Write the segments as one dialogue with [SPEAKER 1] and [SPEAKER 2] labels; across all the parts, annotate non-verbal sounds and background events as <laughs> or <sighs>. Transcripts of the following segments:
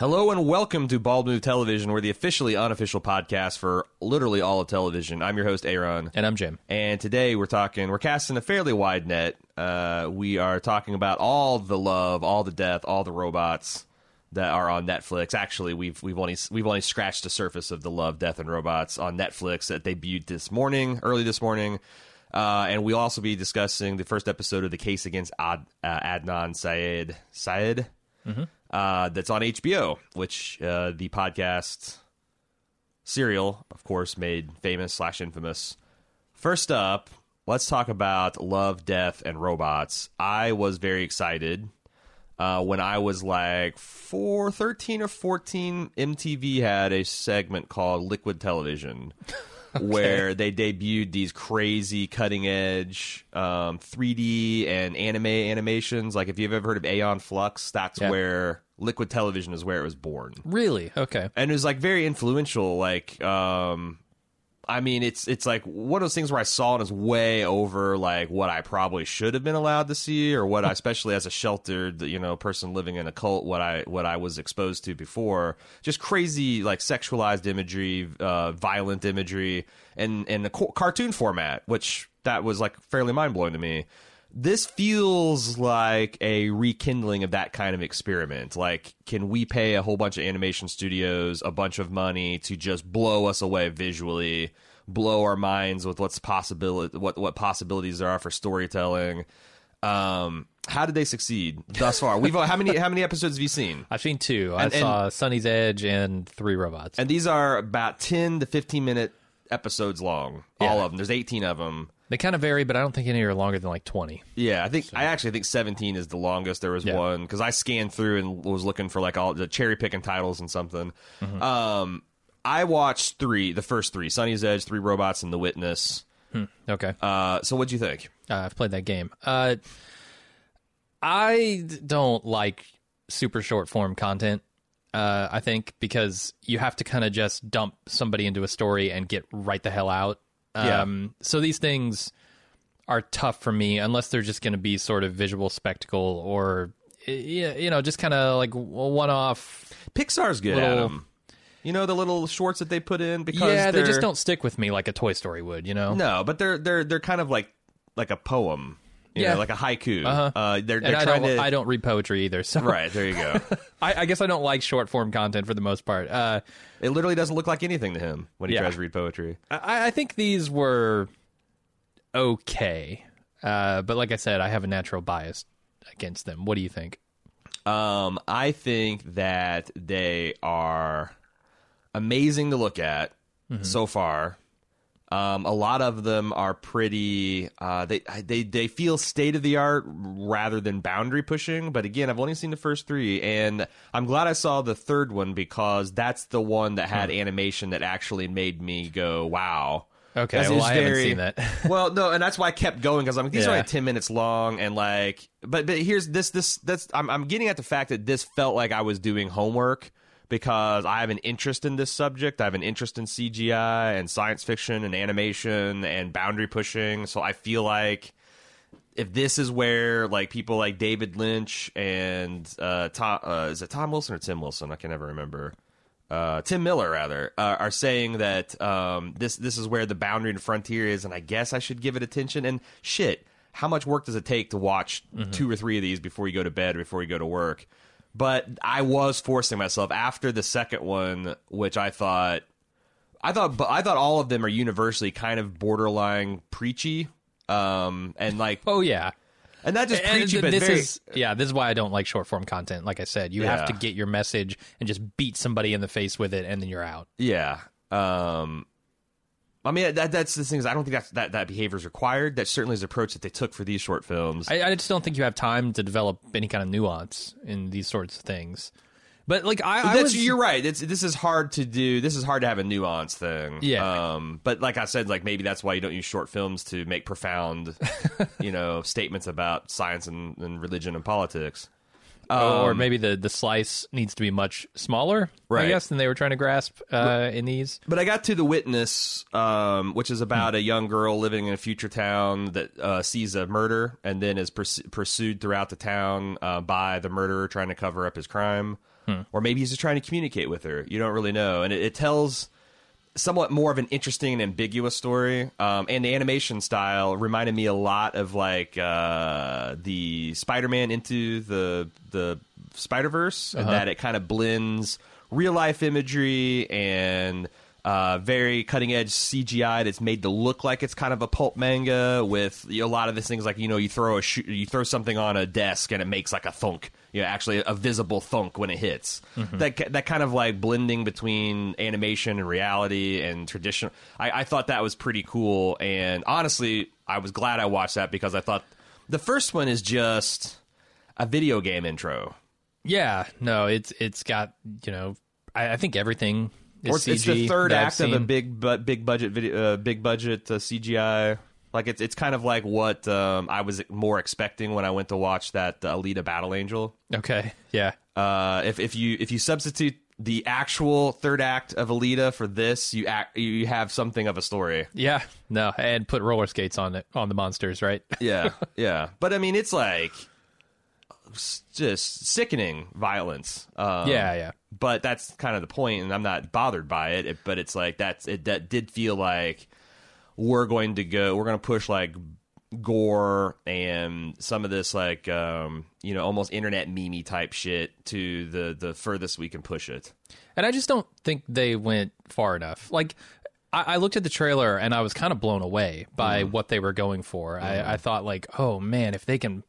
[SPEAKER 1] Hello and welcome to Bald Move Television. We're the officially unofficial podcast for literally all of television. I'm your host, Aaron.
[SPEAKER 2] And I'm Jim.
[SPEAKER 1] And today we're talking, we're casting a fairly wide net. Uh, we are talking about all the love, all the death, all the robots that are on Netflix. Actually, we've we've only we've only scratched the surface of the love, death, and robots on Netflix that debuted this morning, early this morning. Uh, and we'll also be discussing the first episode of the case against Ad, uh, Adnan Syed. Syed uh, that's on HBO, which uh, the podcast serial, of course, made famous slash infamous. First up, let's talk about Love, Death, and Robots. I was very excited uh, when I was like four, 13 or 14. MTV had a segment called Liquid Television. <laughs> Where they debuted these crazy cutting edge um, 3D and anime animations. Like, if you've ever heard of Aeon Flux, that's where Liquid Television is where it was born
[SPEAKER 2] Really? Okay.
[SPEAKER 1] and it was like very influential. Like, um, I mean, it's it's like one of those things where I saw it as way over like what I probably should have been allowed to see, or what I, <laughs> especially as a sheltered, you know, person living in a cult, what I what I was exposed to before. Just crazy, like sexualized imagery, uh, violent imagery, and and a co- cartoon format, which that was like fairly mind blowing to me this feels like a rekindling of that kind of experiment. Like, can we pay a whole bunch of animation studios a bunch of money to just blow us away visually, blow our minds with what's possibility, what what possibilities there are for storytelling? Um, how did they succeed thus far? We've how many how many episodes have you seen? <laughs>
[SPEAKER 2] I've seen two. I
[SPEAKER 1] And- and-
[SPEAKER 2] saw Sonnie's Edge and Three Robots.
[SPEAKER 1] And these are about ten to fifteen minute episodes long. All of them. There's eighteen of them.
[SPEAKER 2] They kind of vary, but I don't think any are longer than like 20.
[SPEAKER 1] Yeah, I think I actually think 17 is the longest. There was
[SPEAKER 2] Yeah.
[SPEAKER 1] one because I scanned through and was looking for like all the cherry picking titles and something.
[SPEAKER 2] Mm-hmm.
[SPEAKER 1] Um, I watched three, the first three: Sonnie's Edge, Three Robots, and The Witness.
[SPEAKER 2] Okay.
[SPEAKER 1] Uh, so what'd you think?
[SPEAKER 2] Uh, I've played that game. Uh, I don't like super short form content. Uh, I think because you have to kind of just dump somebody into a story and get right the hell out.
[SPEAKER 1] Yeah.
[SPEAKER 2] Um, so these things are tough for me unless they're just going to be sort of visual spectacle or you know just kind of like one off.
[SPEAKER 1] Pixar's good at
[SPEAKER 2] Little-
[SPEAKER 1] 'em. You know the little shorts that they put in because
[SPEAKER 2] Yeah, they just don't stick with me like a Toy Story would. You know.
[SPEAKER 1] No, but they're they're they're kind of like like a poem. You
[SPEAKER 2] Yeah.
[SPEAKER 1] know, like a haiku.
[SPEAKER 2] Uh-huh.
[SPEAKER 1] Uh, they're
[SPEAKER 2] And
[SPEAKER 1] they're
[SPEAKER 2] I
[SPEAKER 1] trying
[SPEAKER 2] don't,
[SPEAKER 1] to.
[SPEAKER 2] I don't read poetry either, so
[SPEAKER 1] Right there you go. <laughs>
[SPEAKER 2] I, I guess I don't like short form content for the most part. Uh,
[SPEAKER 1] it literally doesn't look like anything to him when he
[SPEAKER 2] Yeah.
[SPEAKER 1] tries to read poetry.
[SPEAKER 2] I, I think these were okay, uh, but like I said, I have a natural bias against them. What do you think?
[SPEAKER 1] Um, I think that they are amazing to look at so far. Um, a lot of them are pretty. Uh, they they they feel state of the art rather than boundary pushing. But again, I've only seen the first three, and I'm glad I saw the third one because that's the one that had animation that actually made me go, "Wow."
[SPEAKER 2] Okay, well, I haven't seen that. <laughs>
[SPEAKER 1] well, no, and that's why I kept going because I'm like, these are
[SPEAKER 2] Yeah.
[SPEAKER 1] only ten minutes long, and like, but but here's this this that's I'm I'm getting at the fact that this felt like I was doing homework because I have an interest in this subject. I have an interest in CGI and science fiction and animation and boundary pushing. So I feel like if this is where like people like David Lynch and uh, Tom uh, is it Tom Wilson or Tim Wilson? I can never remember. Uh, Tim Miller rather uh, are saying that um, this this is where the boundary and frontier is, and I guess I should give it attention. And shit, how much work does it take to watch two or three of these before you go to bed or before you go to work? But I was forcing myself after the second one, which I thought I thought, but I thought all of them are universally kind of borderline preachy, um, and like,
[SPEAKER 2] oh yeah,
[SPEAKER 1] and not just
[SPEAKER 2] And
[SPEAKER 1] preachy,
[SPEAKER 2] th-
[SPEAKER 1] but
[SPEAKER 2] this
[SPEAKER 1] very.
[SPEAKER 2] is yeah. This is why I don't like short form content. Like I said, you have to get your message and just beat somebody in the face with it, and then you're out.
[SPEAKER 1] Yeah. Um, I mean, that, that's the thing is I don't think that's, that that behavior is required. That certainly is the approach that they took for these short films.
[SPEAKER 2] I, I just don't think you have time to develop any kind of nuance in these sorts of things. But like I, I was,
[SPEAKER 1] you're right. It's, this is hard to do. This is hard to have a nuance thing.
[SPEAKER 2] Yeah.
[SPEAKER 1] Um, but like I said, like maybe that's why you don't use short films to make profound, <laughs> you know, statements about science and, and religion and politics.
[SPEAKER 2] Or maybe the the slice needs to be much smaller, I
[SPEAKER 1] Right.
[SPEAKER 2] guess, than they were trying to grasp uh, in these.
[SPEAKER 1] But I got to the witness, um, which is about a young girl living in a future town that uh, sees a murder and then is purs- pursued throughout the town uh, by the murderer trying to cover up his crime. or maybe he's just trying to communicate with her. You don't really know, and it, it tells somewhat more of an interesting and ambiguous story. Um, and the animation style reminded me a lot of like uh, the Spider-Man into the the Spider Verse, and that it kind of blends real life imagery and uh, very cutting edge CGI that's made to look like it's kind of a pulp manga with you know, a lot of these things like you know you throw a sh- you throw something on a desk and it makes like a thunk you know actually a visible thunk when it hits. That ki- that kind of like blending between animation and reality and tradition I, I thought that was pretty cool. And honestly I was glad I watched that because I thought the first one is just a video game intro.
[SPEAKER 2] Yeah, no, it's it's got you know, I, I think everything is
[SPEAKER 1] or it's,
[SPEAKER 2] CG
[SPEAKER 1] it's the third act of a big bu- big budget video uh, big budget uh, CGI. Like it's it's kind of like what um, I was more expecting when I went to watch that uh, Alita Battle Angel.
[SPEAKER 2] Okay, yeah,
[SPEAKER 1] Uh, if if you if you substitute the actual third act of Alita for this, you act you have something of a story.
[SPEAKER 2] yeah, no, and put roller skates on it on the monsters, right? <laughs>
[SPEAKER 1] Yeah, yeah. But I mean, it's like just sickening violence. Um,
[SPEAKER 2] yeah, yeah,
[SPEAKER 1] but that's kind of the point, and I'm not bothered by it. it but it's like that's it. That did feel like we're going to go. We're going to push like gore and some of this like um you know almost internet meme type shit to the the furthest we can push it.
[SPEAKER 2] and I just don't think they went far enough. Like. I I looked at the trailer and I was kind of blown away by what they were going for. I, I thought like, oh man, if they can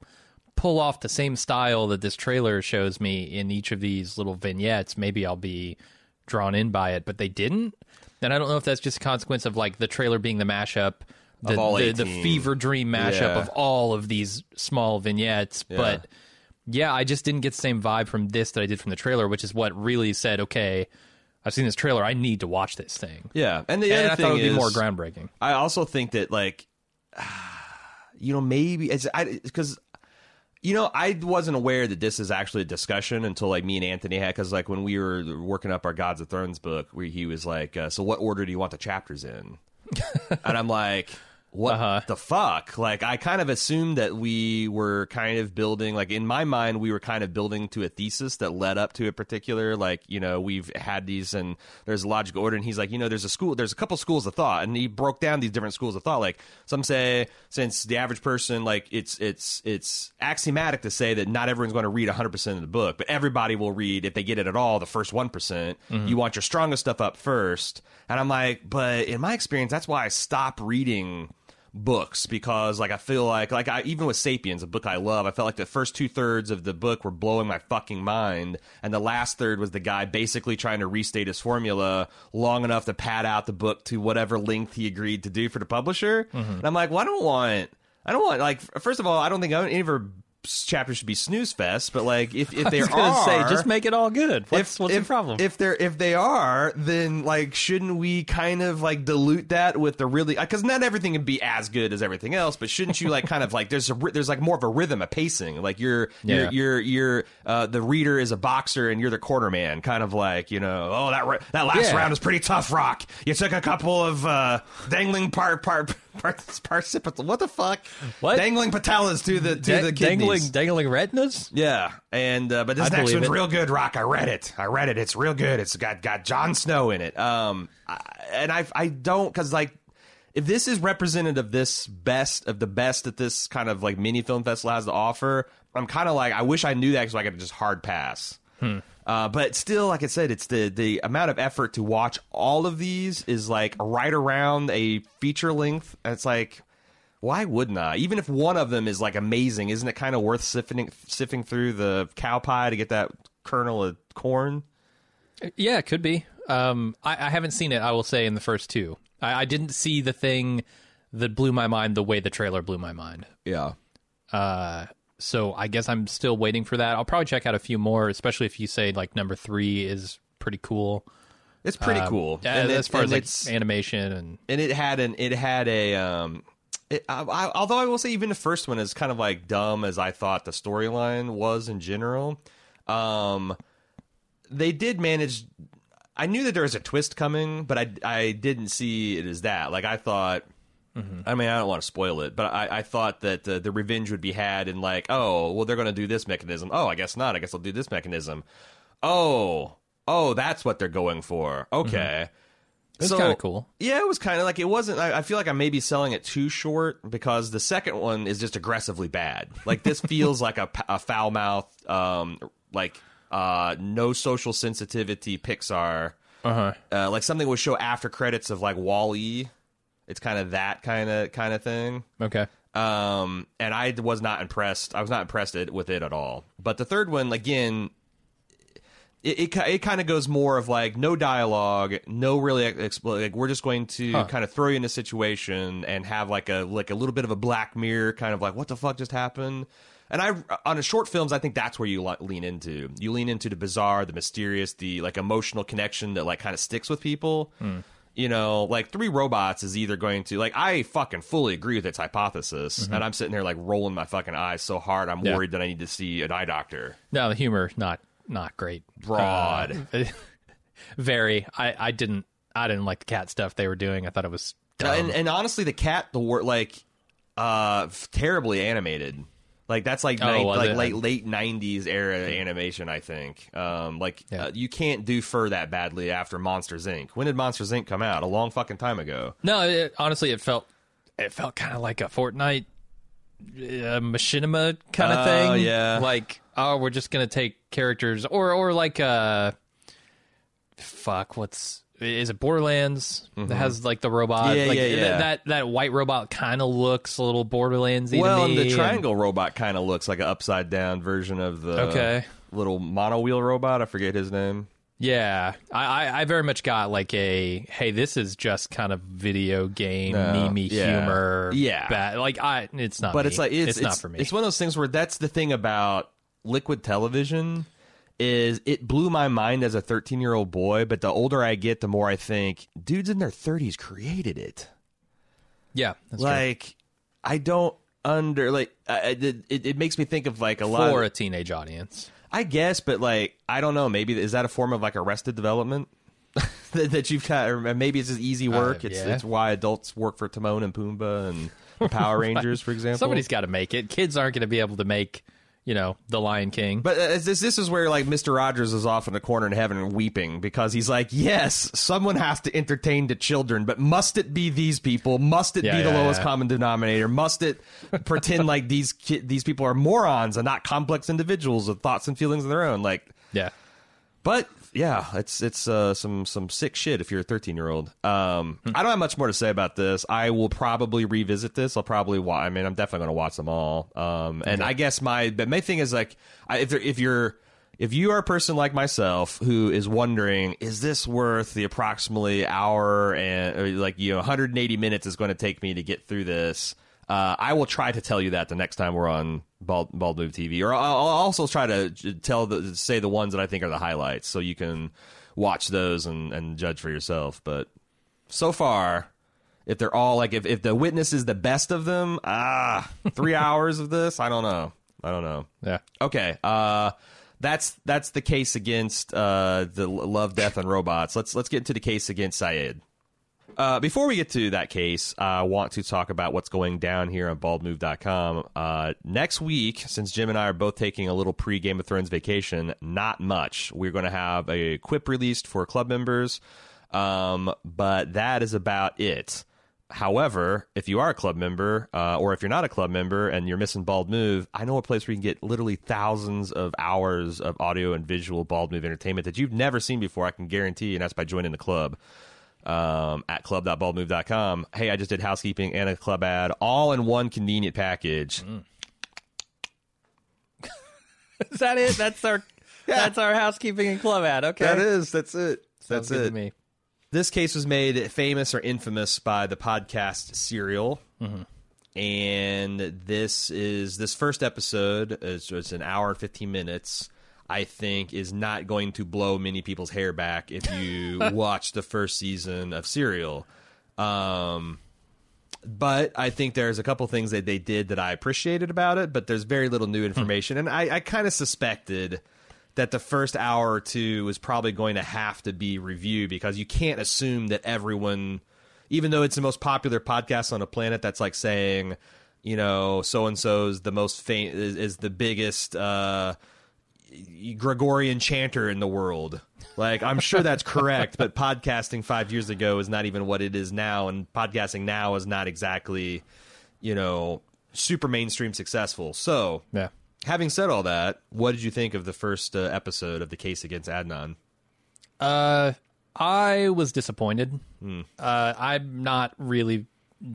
[SPEAKER 2] pull off the same style that this trailer shows me in each of these little vignettes, maybe I'll be drawn in by it. But they didn't, and I don't know if that's just a consequence of like the trailer being the mashup, the the, the fever dream mashup
[SPEAKER 1] Yeah.
[SPEAKER 2] of all of these small vignettes. But yeah, I just didn't get the same vibe from this that I did from the trailer, which is what really said, okay, I've seen this trailer, I need to watch this thing.
[SPEAKER 1] Yeah, and the
[SPEAKER 2] And
[SPEAKER 1] other
[SPEAKER 2] I
[SPEAKER 1] thing
[SPEAKER 2] thought it would
[SPEAKER 1] is
[SPEAKER 2] be more groundbreaking.
[SPEAKER 1] I also think that like <sighs> you know maybe it's because you know I wasn't aware that this is actually a discussion until like me and Anthony had because like when we were working up our Gods of Thrones book where he was like uh, so what order do you want the chapters in? <laughs> And I'm like what
[SPEAKER 2] Uh-huh.
[SPEAKER 1] the fuck? Like I kind of assumed that we were kind of building like in my mind we were kind of building to a thesis that led up to a particular like you know we've had these and there's a logical order. And he's like you know there's a school there's a couple schools of thought. And he broke down these different schools of thought. Like some say since the average person like it's it's it's axiomatic to say that not everyone's going to read 100% of the book but everybody will read if they get it at all the first 1%. You want your strongest stuff up first. And I'm like but in my experience that's why I stop reading books because like I feel like like I even with Sapiens, a book I love, I felt like the first two thirds of the book were blowing my fucking mind, and the last third was the guy basically trying to restate his formula long enough to pad out the book to whatever length he agreed to do for the publisher. Mm-hmm. And I'm like, well, I don't want. I don't want like first of all, I don't think any of her chapters should be snooze fest, but like if if <laughs> there
[SPEAKER 2] gonna
[SPEAKER 1] are,
[SPEAKER 2] say, just make it all good. What's,
[SPEAKER 1] if,
[SPEAKER 2] what's
[SPEAKER 1] if,
[SPEAKER 2] the problem?
[SPEAKER 1] If they're if they are, then like shouldn't we kind of like dilute that with the really because not everything can be as good as everything else, but shouldn't you like kind of like there's a there's like more of a rhythm, a pacing. Like you're
[SPEAKER 2] Yeah.
[SPEAKER 1] you're you're you're uh, the reader is a boxer and you're the quarterman, kind of like you know oh that that last
[SPEAKER 2] Yeah.
[SPEAKER 1] round was pretty tough, Rock. You took a couple of uh, dangling part part. Participants, what the fuck?
[SPEAKER 2] What?
[SPEAKER 1] Dangling patellas to the to
[SPEAKER 2] Da-
[SPEAKER 1] the
[SPEAKER 2] dangling,
[SPEAKER 1] kidneys.
[SPEAKER 2] dangling retinas?
[SPEAKER 1] Yeah, and uh, but this
[SPEAKER 2] I
[SPEAKER 1] next one's
[SPEAKER 2] it.
[SPEAKER 1] real good, Rock. I read it. I read it. It's real good. It's got got Jon Snow in it. Um, I, and I I don't because like if this is representative of this best of the best that this kind of like mini film festival has to offer, I'm kind of like I wish I knew that so I could just hard pass. Uh, but still, like I said, it's the the amount of effort to watch all of these is like right around a feature length. And it's like, why wouldn't I? Even if one of them is like amazing, isn't it kind of worth sifting sifting through the cow pie to get that kernel of corn?
[SPEAKER 2] Yeah, it could be. Um, I, I haven't seen it. I will say in the first two, I, I didn't see the thing that blew my mind the way the trailer blew my mind.
[SPEAKER 1] Yeah.
[SPEAKER 2] Uh, so I guess I'm still waiting for that. I'll probably check out a few more, especially if you say like number three is pretty cool.
[SPEAKER 1] It's pretty
[SPEAKER 2] Um,
[SPEAKER 1] cool.
[SPEAKER 2] yeah,
[SPEAKER 1] And it-
[SPEAKER 2] as far
[SPEAKER 1] and
[SPEAKER 2] as like
[SPEAKER 1] it's-
[SPEAKER 2] animation and
[SPEAKER 1] and it had an it had a um it, I, I, although I will say even the first one is kind of like dumb as I thought the storyline was in general. Um, they did manage. I knew that there was a twist coming, but I I didn't see it as that. Like I thought. I mean, I don't want to spoil it, but I, I thought that uh, the revenge would be had in like, oh, well, they're going to do this mechanism. Oh, I guess not. I guess I'll do this mechanism. Oh, oh, that's what they're going for. Okay.
[SPEAKER 2] It's
[SPEAKER 1] So-
[SPEAKER 2] kind of cool.
[SPEAKER 1] Yeah, it was kind of like it wasn't. I, I feel like I may be selling it too short because the second one is just aggressively bad. Like this feels <laughs> like a, a foul mouth, um, like uh, no social sensitivity Pixar,
[SPEAKER 2] Uh-huh.
[SPEAKER 1] uh, like something would show after credits of like Wall E. It's kind of that kind of kind of thing.
[SPEAKER 2] Okay.
[SPEAKER 1] Um, and I was not impressed. I was not impressed it, with it at all. But the third one, again, it it, it kind of goes more of like no dialogue, no really expl- like we're just going to
[SPEAKER 2] Huh.
[SPEAKER 1] kind of throw you in a situation and have like a like a little bit of a Black Mirror kind of like what the fuck just happened. And I on a short films, I think that's where you lean into. You lean into the bizarre, the mysterious, the like emotional connection that like kind of sticks with people. You know, like three robots is either going to like I fucking fully agree with its hypothesis, and I'm sitting there like rolling my fucking eyes so hard I'm
[SPEAKER 2] Yeah.
[SPEAKER 1] worried that I need to see an eye doctor.
[SPEAKER 2] No, the humor not not great.
[SPEAKER 1] Broad.
[SPEAKER 2] Uh, <laughs> very. I I didn't I didn't like the cat stuff they were doing. I thought it was dumb.
[SPEAKER 1] and, and honestly, the cat, the word like uh terribly animated. Like that's like
[SPEAKER 2] Oh,
[SPEAKER 1] nine-
[SPEAKER 2] was
[SPEAKER 1] like
[SPEAKER 2] it?
[SPEAKER 1] late late nineties era animation. I think. Um, like
[SPEAKER 2] Yeah.
[SPEAKER 1] uh, you can't do fur that badly after Monsters Inc. When did Monsters Inc. come out? A long fucking time ago.
[SPEAKER 2] no, it, honestly, it felt it felt kind of like a Fortnite uh, machinima kind of
[SPEAKER 1] Oh,
[SPEAKER 2] thing.
[SPEAKER 1] yeah.
[SPEAKER 2] Like oh, we're just gonna take characters or or like uh, fuck, what's is it Borderlands that has like the robot?
[SPEAKER 1] Mm-hmm. Yeah,
[SPEAKER 2] like,
[SPEAKER 1] yeah, yeah.
[SPEAKER 2] That that white robot kind of looks a little Borderlandsy.
[SPEAKER 1] well,
[SPEAKER 2] to
[SPEAKER 1] and the
[SPEAKER 2] and-
[SPEAKER 1] triangle robot kind of looks like an upside down version of the
[SPEAKER 2] Okay.
[SPEAKER 1] little mono wheel robot. I forget his name.
[SPEAKER 2] Yeah, I, I, I very much got like a hey, this is just kind of video game
[SPEAKER 1] No,
[SPEAKER 2] meme
[SPEAKER 1] yeah.
[SPEAKER 2] humor.
[SPEAKER 1] Yeah.
[SPEAKER 2] bad. like I, it's not.
[SPEAKER 1] but
[SPEAKER 2] me.
[SPEAKER 1] it's like it's,
[SPEAKER 2] not for me.
[SPEAKER 1] It's one of those things where that's the thing about liquid television is it blew my mind as a 13 year old boy, but the older I get, the more I think dudes in their 30s created it.
[SPEAKER 2] yeah, that's true.
[SPEAKER 1] like I don't under like I, it, it. Makes me think of like a lot.
[SPEAKER 2] for
[SPEAKER 1] Of,
[SPEAKER 2] a teenage audience.
[SPEAKER 1] I guess, but like I don't know. Maybe is that a form of like arrested development? <laughs> that, that you've got, or maybe it's just easy work.
[SPEAKER 2] Uh,
[SPEAKER 1] it's
[SPEAKER 2] yeah.
[SPEAKER 1] it's why adults work for Timon and Pumbaa and the <laughs> Power Rangers, for example.
[SPEAKER 2] Somebody's got to make it. Kids aren't going to be able to make you know the Lion King.
[SPEAKER 1] But uh, this this is where like Mr. Rogers is off in the corner in heaven weeping because he's like, yes, someone has to entertain the children, but must it be these people? Must it
[SPEAKER 2] Yeah,
[SPEAKER 1] be the
[SPEAKER 2] yeah,
[SPEAKER 1] lowest
[SPEAKER 2] yeah.
[SPEAKER 1] common denominator? Must it pretend like these ki- these people are morons and not complex individuals with thoughts and feelings of their own? Like,
[SPEAKER 2] yeah,
[SPEAKER 1] but yeah, it's it's uh, some some sick shit if you're a 13 year old. Um,
[SPEAKER 2] Hmm.
[SPEAKER 1] I don't have much more to say about this. I will probably revisit this. I'll probably watch. I mean, I'm definitely going to watch them all. Um, and I guess my but my thing is like, I, if if you're if you are a person like myself who is wondering, is this worth the approximately hour and like you know 180 minutes is going to take me to get through this? Uh, I will try to tell you that the next time we're on Bald, Bald Move TV, or I'll, I'll also try to tell the say the ones that I think are the highlights, so you can watch those and, and judge for yourself. But so far, if they're all like, if, if the witness is the best of them, ah, three <laughs> hours of this, I don't know, I don't know.
[SPEAKER 2] yeah.
[SPEAKER 1] Okay, uh, that's that's the case against uh, the love, death, and robots. Let's let's get into the case against Syed. Uh, before we get to that case, I want to talk about what's going down here on baldmove.com. Uh, next week, since Jim and I are both taking a little pre Game of Thrones vacation, not much. We're going to have a quip released for club members, um, but that is about it. However, if you are a club member, uh, or if you're not a club member and you're missing Bald Move, I know a place where you can get literally thousands of hours of audio and visual Bald Move entertainment that you've never seen before. I can guarantee, and that's by joining the club um, at club.baldmove.com. Hey, I just did housekeeping and a club ad all in one convenient package. <laughs>
[SPEAKER 2] Is that it? That's our <laughs> that's our housekeeping and club ad. Okay,
[SPEAKER 1] That is, that's it.
[SPEAKER 2] Sounds
[SPEAKER 1] That's
[SPEAKER 2] good
[SPEAKER 1] it.
[SPEAKER 2] to me.
[SPEAKER 1] This case was made famous or infamous by the podcast Serial.
[SPEAKER 2] Mm-hmm.
[SPEAKER 1] And this is this first episode. It's, it's an hour and fifteen minutes. I think is not going to blow many people's hair back if you <laughs> watch the first season of Serial. Um, but I think there's a couple things that they did that I appreciated about it. But there's very little new information, and I, I kind of suspected that the first hour or two is probably going to have to be reviewed because you can't assume that everyone, even though it's the most popular podcast on the planet, that's like saying, you know, so and so's the most fam- is, is the biggest. Uh, Gregorian chanter in the world. Like I'm sure that's correct, but podcasting five years ago is not even what it is now, and podcasting now is not exactly, you know, super mainstream successful. So,
[SPEAKER 2] Yeah.
[SPEAKER 1] having said all that, what did you think of the first uh, episode of the case against Adnan?
[SPEAKER 2] Uh, I was disappointed. Uh, I'm not really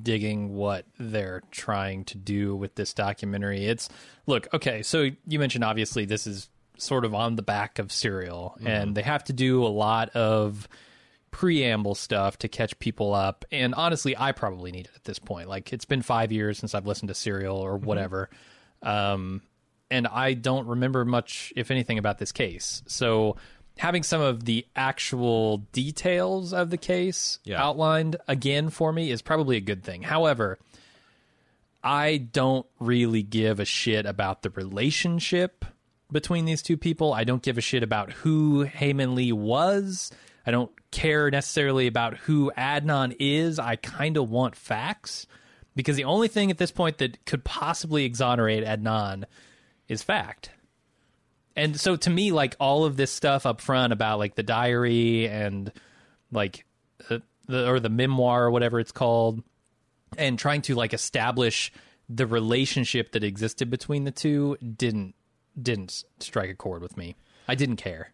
[SPEAKER 2] digging what they're trying to do with this documentary. It's look okay. So you mentioned obviously this is sort of on the back of Serial, and they have to do a lot of preamble stuff to catch people up. And honestly, I probably need it at this point. Like it's been five years since I've listened to Serial or whatever. Um, and I don't remember much, if anything, about this case. So having some of the actual details of the case
[SPEAKER 1] Yeah.
[SPEAKER 2] outlined again for me is probably a good thing. However, I don't really give a shit about the relationship between these two people. I don't give a shit about who Hae Min Lee was. I don't care necessarily about who Adnan is. I kind of want facts because the only thing at this point that could possibly exonerate Adnan is fact. And so to me, like all of this stuff up front about like the diary and like the or the memoir or whatever it's called, and trying to like establish the relationship that existed between the two didn't didn't strike a chord with me. I didn't care.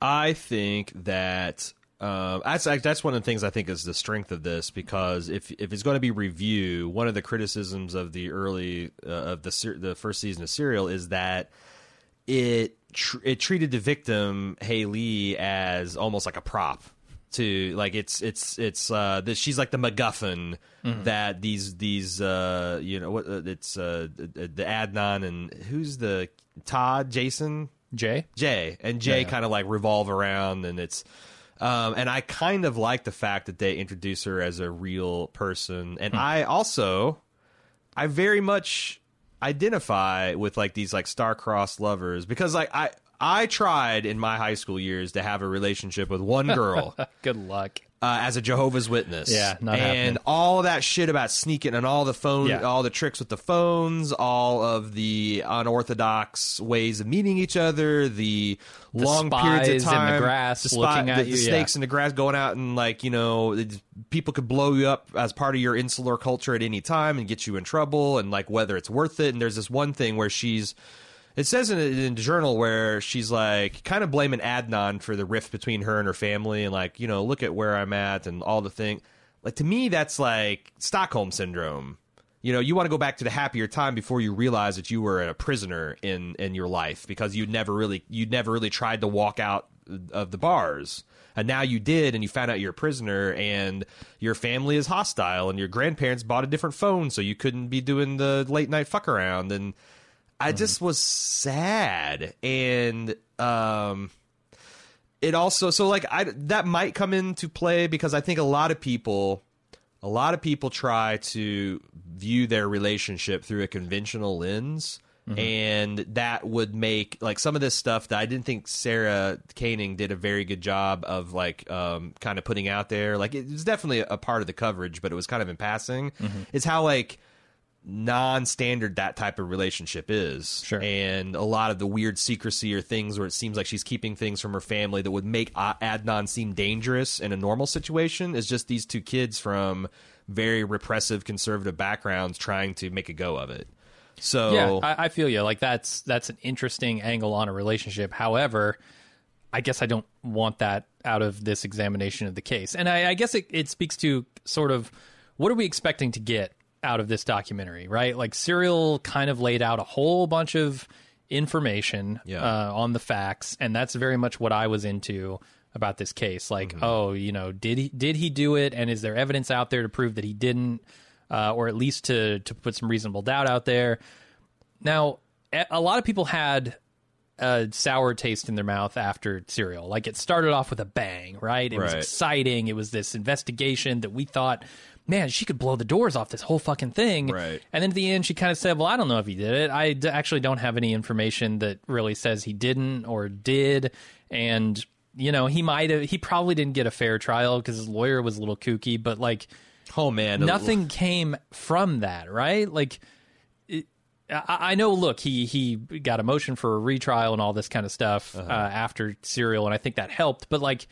[SPEAKER 1] I think that uh, that's that's one of the things I think is the strength of this because if if it's going to be review, one of the criticisms of the early uh, of the the first season of Serial is that it tr- it treated the victim Haley as almost like a prop to like it's it's it's uh that she's like the MacGuffin that these these uh you know what uh, it's uh the the Adnan and who's the Todd Jason?
[SPEAKER 2] Jay,
[SPEAKER 1] Jay. And Jay
[SPEAKER 2] Yeah.
[SPEAKER 1] kind of like revolve around and it's um and I kind of like the fact that they introduce her as a real person. And I also I very much identify with like these like star-crossed lovers because like I I tried in my high school years to have a relationship with one girl <laughs>
[SPEAKER 2] good luck.
[SPEAKER 1] uh, as a Jehovah's Witness.
[SPEAKER 2] Yeah, not
[SPEAKER 1] and
[SPEAKER 2] happening.
[SPEAKER 1] all that shit about sneaking and all the phone,
[SPEAKER 2] Yeah.
[SPEAKER 1] all the tricks with the phones, all of the unorthodox ways of meeting each other, the, long periods of
[SPEAKER 2] in the
[SPEAKER 1] time,
[SPEAKER 2] grass
[SPEAKER 1] the,
[SPEAKER 2] looking at
[SPEAKER 1] the,
[SPEAKER 2] you,
[SPEAKER 1] the
[SPEAKER 2] yeah.
[SPEAKER 1] snakes in the grass, going out and like you know, people could blow you up as part of your insular culture at any time and get you in trouble, and like whether it's worth it. And there's this one thing where she's it says in, in the journal where she's like kind of blaming Adnan for the rift between her and her family, and like you know, look at where I'm at and all the thing. Like to me, that's like Stockholm syndrome. You know, you want to go back to the happier time before you realize that you were a prisoner in in your life because you never really you never really tried to walk out of the bars. And now you did, and you found out you're a prisoner, and your family is hostile, and your grandparents bought a different phone, so you couldn't be doing the late night fuck around. And I just was sad, and um, it also so like I that might come into play because I think a lot of people, a lot of people try to view their relationship through a conventional lens. And that would make like some of this stuff that I didn't think Sarah Koenig did a very good job of like um, kind of putting out there. Like it was definitely a part of the coverage, but it was kind of in passing. Is how like non-standard that type of relationship is
[SPEAKER 2] Sure.
[SPEAKER 1] and a lot of the weird secrecy or things where it seems like she's keeping things from her family that would make adnan seem dangerous in a normal situation is just these two kids from very repressive conservative backgrounds trying to make a go of it so
[SPEAKER 2] Yeah, I, I feel you. Like that's that's an interesting angle on a relationship. However, I guess I don't want that out of this examination of the case. And I, I guess it, it speaks to sort of what are we expecting to get out of this documentary, right? Like Serial kind of laid out a whole bunch of information
[SPEAKER 1] Yeah.
[SPEAKER 2] uh, on the facts, and that's very much what I was into about this case. Like, oh, you know, did he did he do it, and is there evidence out there to prove that he didn't, uh, or at least to to put some reasonable doubt out there? Now, a a lot of people had a sour taste in their mouth after Serial. Like it started off with a bang, right? It was exciting. It was this investigation that we thought, man, she could blow the doors off this whole fucking thing.
[SPEAKER 1] Right.
[SPEAKER 2] And then at the end, she kind of said, well, I don't know if he did it. I d- actually don't have any information that really says he didn't or did. And, you know, he might have, he probably didn't get a fair trial because his lawyer was a little kooky, but like,
[SPEAKER 1] oh man
[SPEAKER 2] nothing came from that, right? Like, it, I, I know. Look, he he got a motion for a retrial and all this kind of stuff uh after Serial, and I think that helped. But like,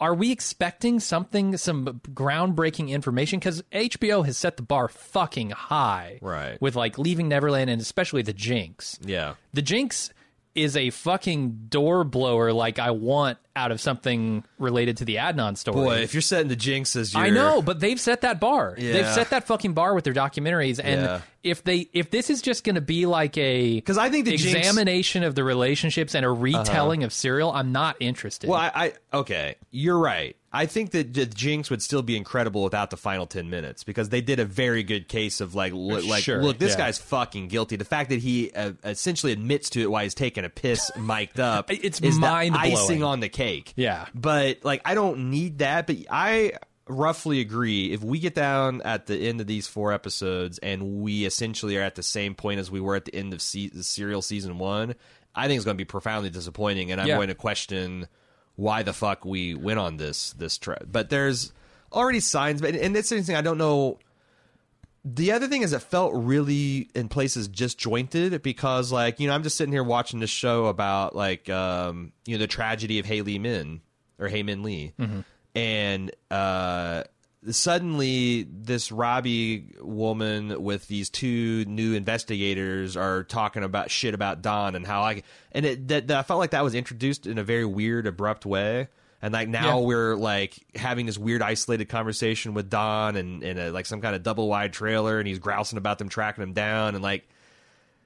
[SPEAKER 2] are we expecting something, some groundbreaking information? Because HBO has set the bar fucking high,
[SPEAKER 1] Right.
[SPEAKER 2] With like Leaving Neverland and especially the Jinx.
[SPEAKER 1] Yeah.
[SPEAKER 2] The Jinx is a fucking door blower like I want out of something related to the Adnan story.
[SPEAKER 1] Boy, if you're setting the jinx as
[SPEAKER 2] I know, but they've set that bar. They've set that fucking bar with their documentaries, and
[SPEAKER 1] Yeah.
[SPEAKER 2] if they if this is just going to be like a
[SPEAKER 1] because I think the Jinx- Uh-huh.
[SPEAKER 2] examination of the relationships and a retelling of Serial, I'm not interested.
[SPEAKER 1] Well, I, I okay, you're right. I think that the Jinx would still be incredible without the final ten minutes because they did a very good case of like, lo- like,
[SPEAKER 2] Sure,
[SPEAKER 1] look, this
[SPEAKER 2] yeah.
[SPEAKER 1] guy's fucking guilty. The fact that he uh, essentially admits to it while he's taking a piss, mic'd up,
[SPEAKER 2] It's mind-blowing.
[SPEAKER 1] icing on the cake.
[SPEAKER 2] Yeah.
[SPEAKER 1] but like, I don't need that. But I roughly agree. If we get down at the end of these four episodes and we essentially are at the same point as we were at the end of se- Serial season one, I think it's going to be profoundly disappointing, and I'm
[SPEAKER 2] Yeah.
[SPEAKER 1] going to question why the fuck we went on this this trip. But there's already signs, but and it's interesting. I don't know. The other thing is, it felt really in places disjointed because, like, you know, I'm just sitting here watching this show about like, um, you know, the tragedy of Haley Min or Hae Min Lee, and uh, suddenly this Robbie woman with these two new investigators are talking about shit about Don and how I and it that, that I felt like that was introduced in a very weird, abrupt way. And like now
[SPEAKER 2] Yeah.
[SPEAKER 1] we're like having this weird isolated conversation with Don and in like some kind of double wide trailer, and he's grousing about them tracking him down, and like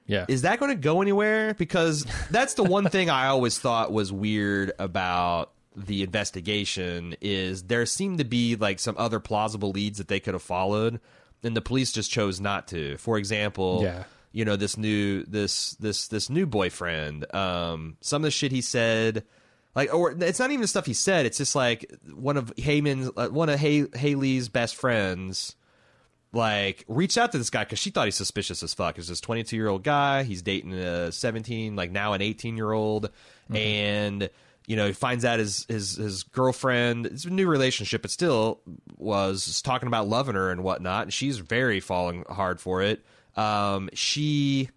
[SPEAKER 2] yeah,
[SPEAKER 1] is that going to go anywhere? Because that's the one thing I always thought was weird about the investigation is there seemed to be like some other plausible leads that they could have followed, and the police just chose not to. For example,
[SPEAKER 2] Yeah.
[SPEAKER 1] you know this new this this this new boyfriend. Um, some of the shit he said. Like, or it's not even the stuff he said. It's just like one of Hae Min's, uh, one of hay- Haley's best friends, like reached out to this guy because she thought he's suspicious as fuck. It's this 22 year old guy. He's dating a 17, like now an 18 year old, and you know he finds out his his his girlfriend. It's a new relationship, but still was talking about loving her and whatnot. And she's very falling hard for it. Um, she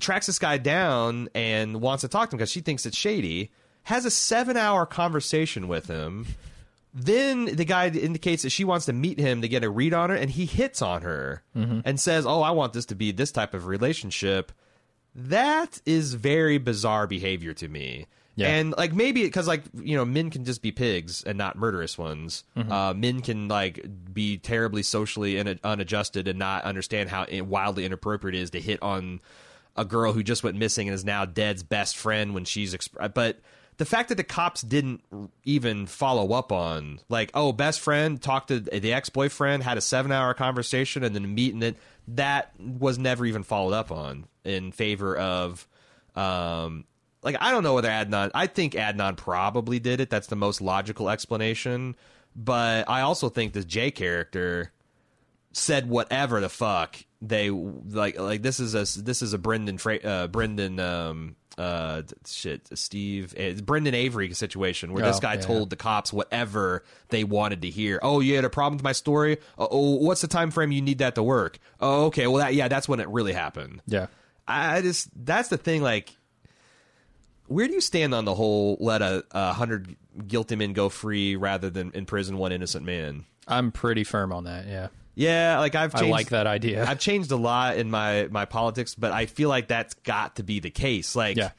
[SPEAKER 1] tracks this guy down and wants to talk to him because she thinks it's shady. Has a seven hour conversation with him. Then the guy indicates that she wants to meet him to get a read on her, and he hits on her and says, "Oh, I want this to be this type of relationship." That is very bizarre behavior to me.
[SPEAKER 2] Yeah.
[SPEAKER 1] And like maybe because like you know men can just be pigs and not murderous ones. Uh, men can like be terribly socially in- unadjusted and not understand how wildly inappropriate it is to hit on a girl who just went missing and is now dead's best friend when she's. Exp- but the fact that the cops didn't even follow up on like oh best friend talked to the ex boyfriend had a seven hour conversation and then meeting it that was never even followed up on in favor of um like I don't know whether Adnan. I think Adnan probably did it. That's the most logical explanation. But I also think this J character said whatever the fuck they like. Like this is a this is a Brendan Fra- uh, Brendan um uh shit Steve it's Brendan Avery situation where this
[SPEAKER 2] Oh,
[SPEAKER 1] guy
[SPEAKER 2] yeah.
[SPEAKER 1] told the cops whatever they wanted to hear. Oh, you had a problem with my story. Oh, oh, what's the time frame you need that to work? Oh, okay. Well, that yeah, that's when it really happened.
[SPEAKER 2] yeah.
[SPEAKER 1] I just that's the thing. Like, where do you stand on the whole let a, a hundred guilty men go free rather than imprison one innocent man?
[SPEAKER 2] I'm pretty firm on that. Yeah,
[SPEAKER 1] Yeah, like I've
[SPEAKER 2] I
[SPEAKER 1] changed,
[SPEAKER 2] like that idea.
[SPEAKER 1] I've changed a lot in my my politics, but I feel like that's got to be the case. Like,
[SPEAKER 2] yeah,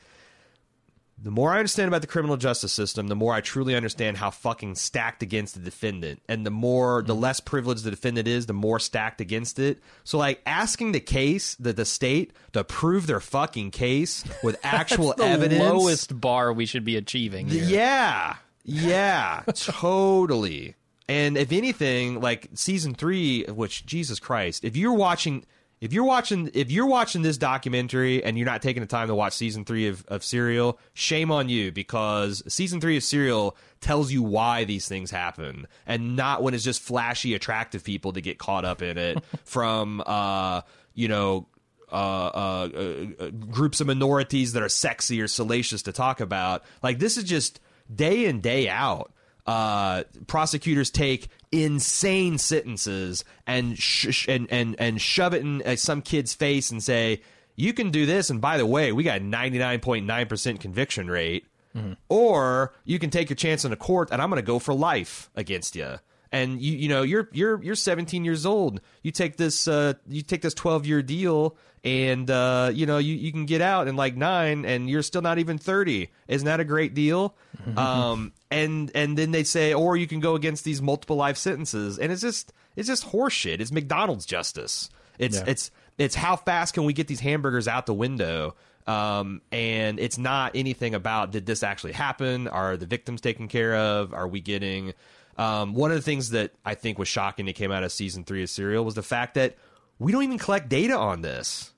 [SPEAKER 1] the more I understand about the criminal justice system, the more I truly understand how fucking stacked against the defendant. And the more, the mm-hmm. less privileged the defendant is, the more stacked against it. So, like, asking the case, the, the state, to prove their fucking case with <laughs> actual evidence
[SPEAKER 2] the
[SPEAKER 1] evidence.
[SPEAKER 2] lowest bar we should be achieving. Here.
[SPEAKER 1] Yeah. Yeah. <laughs> totally. And if anything, like season three, which Jesus Christ, if you're watching if you're watching if you're watching this documentary and you're not taking the time to watch season three of, of Serial, shame on you because season three of Serial tells you why these things happen and not when it's just flashy, attractive people to get caught up in it <laughs> from uh, you know, uh, uh, uh, groups of minorities that are sexy or salacious to talk about. Like this is just day in day out uh, prosecutors take insane sentences and sh- sh- and and and shove it in uh, some kid's face and say you can do this and by the way we got 99.9% conviction rate. Or you can take your chance in a court and I'm going to go for life against you and you you know you're you're you're 17 years old. You take this uh you take this 12 year deal and uh you know you you can get out in like 9 and you're still not even 30 isn't that a great deal? Um and and then they say or you can go against these multiple life sentences. And it's just it's just horseshit. It's McDonald's justice. It's
[SPEAKER 2] Yeah.
[SPEAKER 1] it's it's how fast can we get these hamburgers out the window? Um, and it's not anything about did this actually happen? Are the victims taken care of? Are we getting um, one of the things that i think was shocking that came out of season three of serial was the fact that we don't even collect data on this.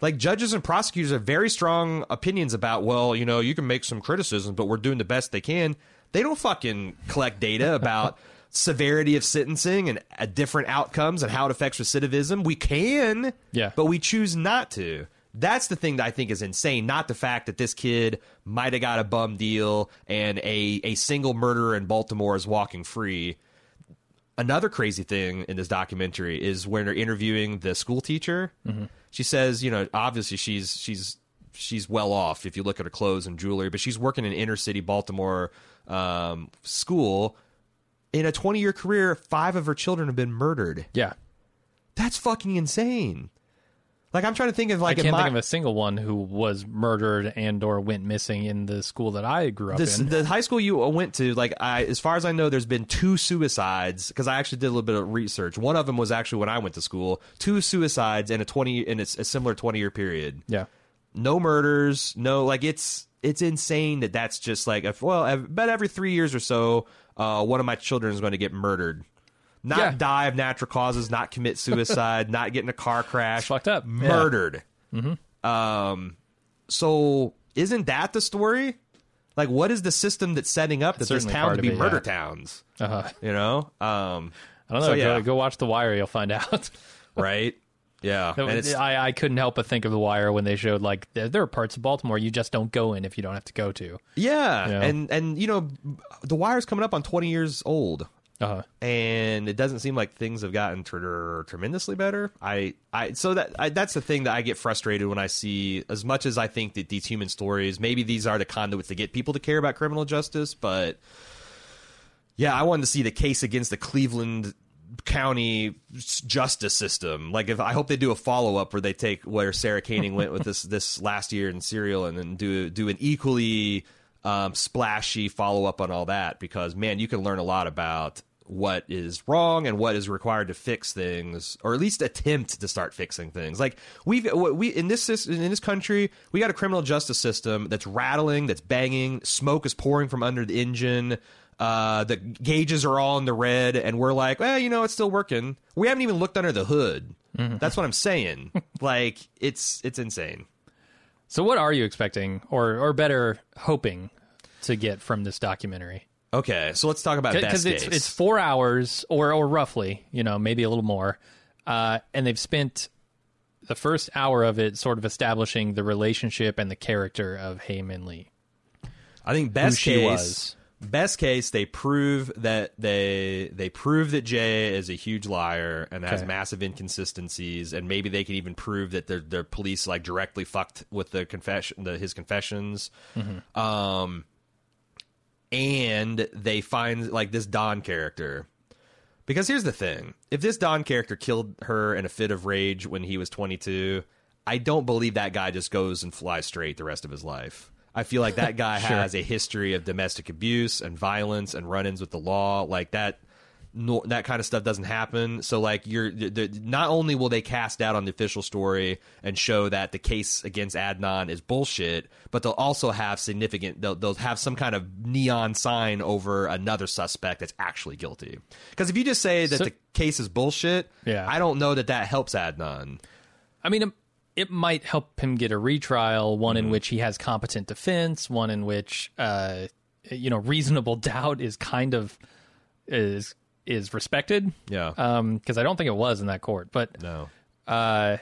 [SPEAKER 1] Like judges and prosecutors have very strong opinions about well you know you can make some criticisms but we're doing the best they can they don't fucking collect data about <laughs> severity of sentencing and uh, different outcomes and how it affects recidivism we can
[SPEAKER 2] Yeah.
[SPEAKER 1] but we choose not to that's the thing that i think is insane not the fact that this kid might have got a bum deal and a, a single murderer in baltimore is walking free another crazy thing in this documentary is when they're interviewing the school teacher. She says, you know, obviously she's she's she's well off if you look at her clothes and jewelry, but she's working in inner city Baltimore um, school. In a 20 year career, five of her children have been murdered.
[SPEAKER 2] Yeah.
[SPEAKER 1] That's fucking insane. Like I'm trying to think of like in
[SPEAKER 2] can't
[SPEAKER 1] my,
[SPEAKER 2] think of a single one who was murdered and or went missing in the school that I grew up
[SPEAKER 1] this,
[SPEAKER 2] in.
[SPEAKER 1] the high school you went to, like I, as far as I know, there's been two suicides because I actually did a little bit of research. One of them was actually when I went to school. Two suicides in a twenty in a, a similar twenty year period.
[SPEAKER 2] yeah.
[SPEAKER 1] No murders. No, like it's it's insane that that's just like if, well, about every three years or so, uh, one of my children is going to get murdered. Not
[SPEAKER 2] Yeah.
[SPEAKER 1] die of natural causes, not commit <laughs> suicide, not get in a car crash.
[SPEAKER 2] fucked up. Yeah.
[SPEAKER 1] Murdered. Um, so isn't that the story? Like, what is the system that's setting up that this town to be
[SPEAKER 2] it,
[SPEAKER 1] murder
[SPEAKER 2] yeah.
[SPEAKER 1] towns?
[SPEAKER 2] Uh-huh.
[SPEAKER 1] You know, um,
[SPEAKER 2] I don't know.
[SPEAKER 1] So, yeah.
[SPEAKER 2] go, go watch The Wire. You'll find out. <laughs>
[SPEAKER 1] right? Yeah, and it's
[SPEAKER 2] I, I couldn't help but think of The Wire when they showed like there, there are parts of Baltimore you just don't go in if you don't have to go to.
[SPEAKER 1] yeah,
[SPEAKER 2] Yeah.
[SPEAKER 1] and and you know, the wire's coming up on twenty years old.
[SPEAKER 2] Uh-huh.
[SPEAKER 1] and it doesn't seem like things have gotten tr- tremendously better. I, I, so that I, that's the thing that I get frustrated when I see. As much as I think that these human stories, maybe these are the conduits to get people to care about criminal justice, but yeah, I wanted to see the case against the Cleveland County justice system. Like, if I hope they do a follow up where they take where Sarah Koenig went with this <laughs> this last year in Serial, and then do do an equally um, splashy follow up on all that. Because man, you can learn a lot about what is wrong and what is required to fix things, or at least attempt to start fixing things. Like we've we in this in this country, we got a criminal justice system that's rattling, that's banging, smoke is pouring from under the engine. Uh, the gauges are all in the red, and we're like, well, you know, it's still working. We haven't even looked under the hood. That's what I'm saying. <laughs> like, it's it's insane.
[SPEAKER 2] So what are you expecting, or or better, hoping to get from this documentary?
[SPEAKER 1] Okay, so let's talk about
[SPEAKER 2] Because it's
[SPEAKER 1] case.
[SPEAKER 2] it's four hours, or or roughly, you know, maybe a little more, uh, and they've spent the first hour of it sort of establishing the relationship and the character of Hae Min Lee.
[SPEAKER 1] I think best
[SPEAKER 2] she
[SPEAKER 1] case.
[SPEAKER 2] was.
[SPEAKER 1] Best case, they prove that they they prove that Jay is a huge liar and has
[SPEAKER 2] Okay.
[SPEAKER 1] massive inconsistencies, and maybe they can even prove that their their police like directly fucked with the confession, the, his confessions.
[SPEAKER 2] Mm-hmm.
[SPEAKER 1] Um, and they find like this Don character. Because here's the thing: if this Don character killed her in a fit of rage when he was 22, I don't believe that guy just goes and flies straight the rest of his life. I feel like that <laughs> guy
[SPEAKER 2] Sure.
[SPEAKER 1] has a history of domestic abuse and violence and run-ins with the law. Like that, no, that kind of stuff doesn't happen. So like you're not only will they cast doubt on the official story and show that the case against Adnan is bullshit, but they'll also have significant. They'll, they'll have some kind of neon sign over another suspect that's actually guilty. Because if you just say that
[SPEAKER 2] So-
[SPEAKER 1] the case is bullshit,
[SPEAKER 2] Yeah.
[SPEAKER 1] I don't know that that helps Adnan.
[SPEAKER 2] I mean, um, it, might help him get a retrial, one in which he has competent defense, one in which, uh, you know, reasonable <laughs> doubt is kind of is is respected.
[SPEAKER 1] Yeah.
[SPEAKER 2] Um, because I don't think it was in that court, but
[SPEAKER 1] no.
[SPEAKER 2] uh,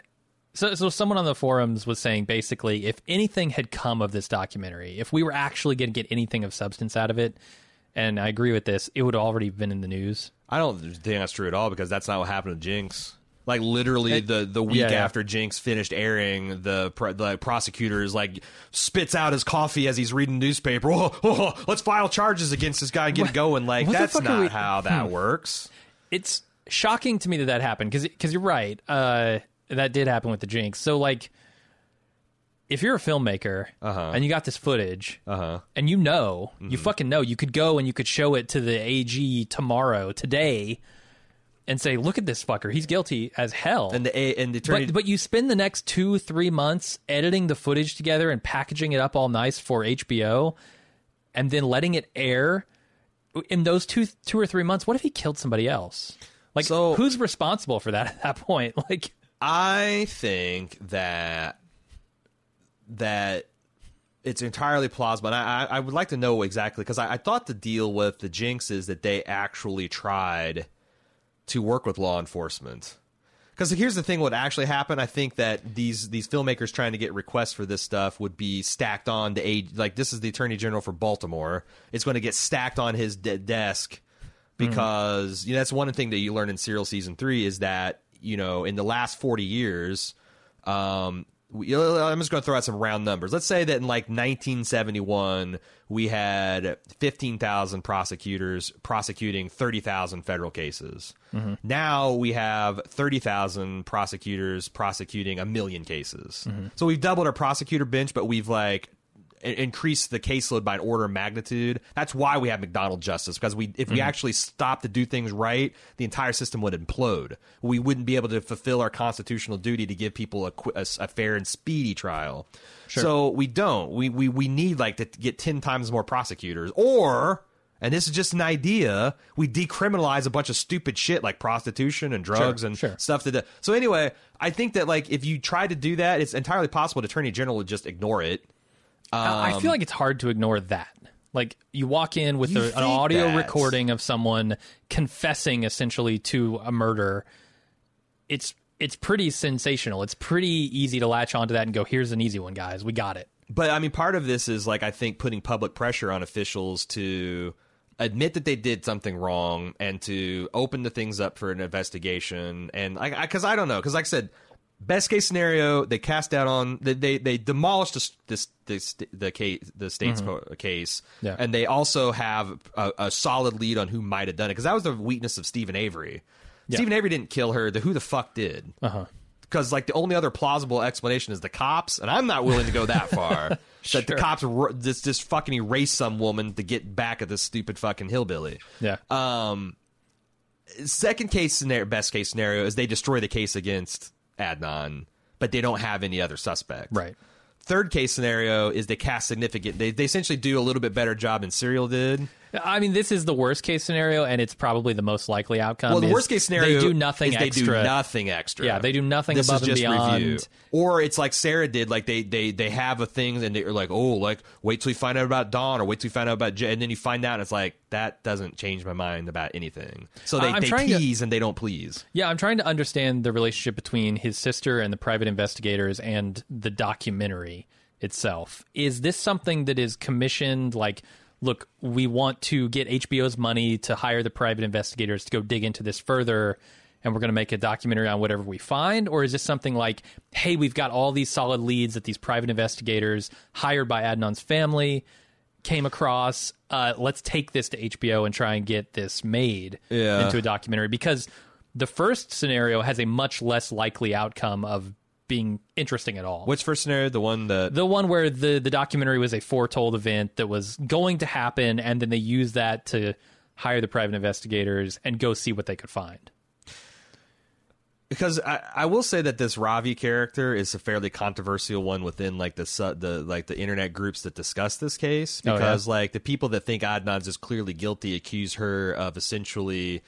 [SPEAKER 2] so so someone on the forums was saying basically, if anything had come of this documentary, if we were actually going to get anything of substance out of it, and I agree with this, it would have already been in the news.
[SPEAKER 1] I don't think that's true at all because that's not what happened to Jinx. Like literally the the week
[SPEAKER 2] yeah,
[SPEAKER 1] after Jinx finished airing, the the prosecutor is like spits out his coffee as he's reading newspaper. <laughs> Oh, oh, oh, let's file charges against this guy and get it going. Like that's not
[SPEAKER 2] we-
[SPEAKER 1] how that works.
[SPEAKER 2] it's shocking to me that that happened because because you're right uh that did happen with the jinx so like if you're a filmmaker
[SPEAKER 1] Uh-huh.
[SPEAKER 2] and you got this footage
[SPEAKER 1] Uh-huh.
[SPEAKER 2] and you know
[SPEAKER 1] Mm-hmm.
[SPEAKER 2] you fucking know you could go and you could show it to the ag tomorrow today and say look at this fucker. He's guilty as hell.
[SPEAKER 1] And the and the attorney
[SPEAKER 2] but, but you spend the next two three months editing the footage together and packaging it up all nice for hbo and then letting it air in those two two or three months what if he killed somebody else? Like
[SPEAKER 1] So-
[SPEAKER 2] who's responsible for that at that point? <laughs> Like
[SPEAKER 1] I think that that it's entirely plausible. And I, I I would like to know exactly because I, I thought the deal with the Jinx is that they actually tried to work with law enforcement. Because here's the thing: what actually happened? I think that these these filmmakers trying to get requests for this stuff would be stacked on to age. Like this is the Attorney General for Baltimore. It's going to get stacked on his de- desk because you know that's one thing that you learn in serial season three is that you know in the last 40 years um we, i'm just going to throw out some round numbers. Let's say that in like 1971 we had 15000 prosecutors prosecuting 30000 federal cases. Mm-hmm. Now we have 30000 prosecutors prosecuting a million cases. Mm-hmm. So we've doubled our prosecutor bench but we've like increase the caseload by an order of magnitude. That's why we have McDonald justice because we if we mm-hmm. actually stopped to do things right, the entire system would implode. We wouldn't be able to fulfill our constitutional duty to give people a, a a fair and speedy trial. So we don't. We we we need like to get 10 times more prosecutors or and this is just an idea. We decriminalize a bunch of stupid shit like prostitution and drugs and
[SPEAKER 2] sure.
[SPEAKER 1] stuff that. So anyway, I think that like if you try to do that, it's entirely possible the attorney general would just ignore it.
[SPEAKER 2] I I feel um, like it's hard to ignore that. Like you walk in with
[SPEAKER 1] You
[SPEAKER 2] a, an
[SPEAKER 1] think
[SPEAKER 2] audio
[SPEAKER 1] that.
[SPEAKER 2] recording of someone confessing essentially to a murder. It's it's pretty sensational. It's pretty easy to latch onto that and go, "Here's an easy one, guys. We got it."
[SPEAKER 1] But I mean, part of this is like I think putting public pressure on officials to admit that they did something wrong and to open the things up for an investigation. And I, because I, don't know, because like I said, best case scenario, they cast out on they they, they demolished this this this the case the state's co- case,
[SPEAKER 2] Yeah.
[SPEAKER 1] and they also have a, a solid lead on who might have done it because that was the weakness of Steven Avery. Steven Avery didn't kill her. The who the fuck did? Because like the only other plausible explanation is the cops, and I'm not willing to go that far. <laughs> That the cops r- just just fucking erase some woman to get back at this stupid fucking hillbilly.
[SPEAKER 2] Yeah.
[SPEAKER 1] Um, second case scenario, best case scenario is they destroy the case against Adnan, but they don't have any other suspect.
[SPEAKER 2] right.
[SPEAKER 1] Third case scenario is they cast significant. They they essentially do a little bit better job than Serial did.
[SPEAKER 2] I mean, this is the worst case scenario, and it's probably the most likely outcome.
[SPEAKER 1] Well, the
[SPEAKER 2] is
[SPEAKER 1] worst case scenario
[SPEAKER 2] they do nothing
[SPEAKER 1] is they
[SPEAKER 2] extra.
[SPEAKER 1] do nothing extra.
[SPEAKER 2] Yeah, they do nothing
[SPEAKER 1] this
[SPEAKER 2] above
[SPEAKER 1] is
[SPEAKER 2] and
[SPEAKER 1] just
[SPEAKER 2] beyond.
[SPEAKER 1] Review. Or it's like Sarah did, like they they they have a thing and they're like, oh, like wait till you find out about Don, or wait till you find out about Jay, and then you find out, and it's like that doesn't change my mind about anything. So they,
[SPEAKER 2] I'm
[SPEAKER 1] they
[SPEAKER 2] trying to-
[SPEAKER 1] tease and they don't please.
[SPEAKER 2] Yeah, I'm trying to understand the relationship between his sister and the private investigators and the documentary itself. Is this something that is commissioned like look, we want to get HBO's money to hire the private investigators to go dig into this further and we're going to make a documentary on whatever we find or is this something like hey, we've got all these solid leads that these private investigators hired by Adnan's family came across. Uh, let's take this to HBO and try and get this made
[SPEAKER 1] Yeah.
[SPEAKER 2] into a documentary because the first scenario has a much less likely outcome of being interesting at all.
[SPEAKER 1] Which first scenario? The one that
[SPEAKER 2] the one where the the documentary was a foretold event that was going to happen, and then they used that to hire the private investigators and go see what they could find.
[SPEAKER 1] because I, I will say that this Rabia character is a fairly controversial one within like the su- the like the internet groups that discuss this case
[SPEAKER 2] Oh, yeah?
[SPEAKER 1] because like the people that think Adnan's is clearly guilty accuse her of essentially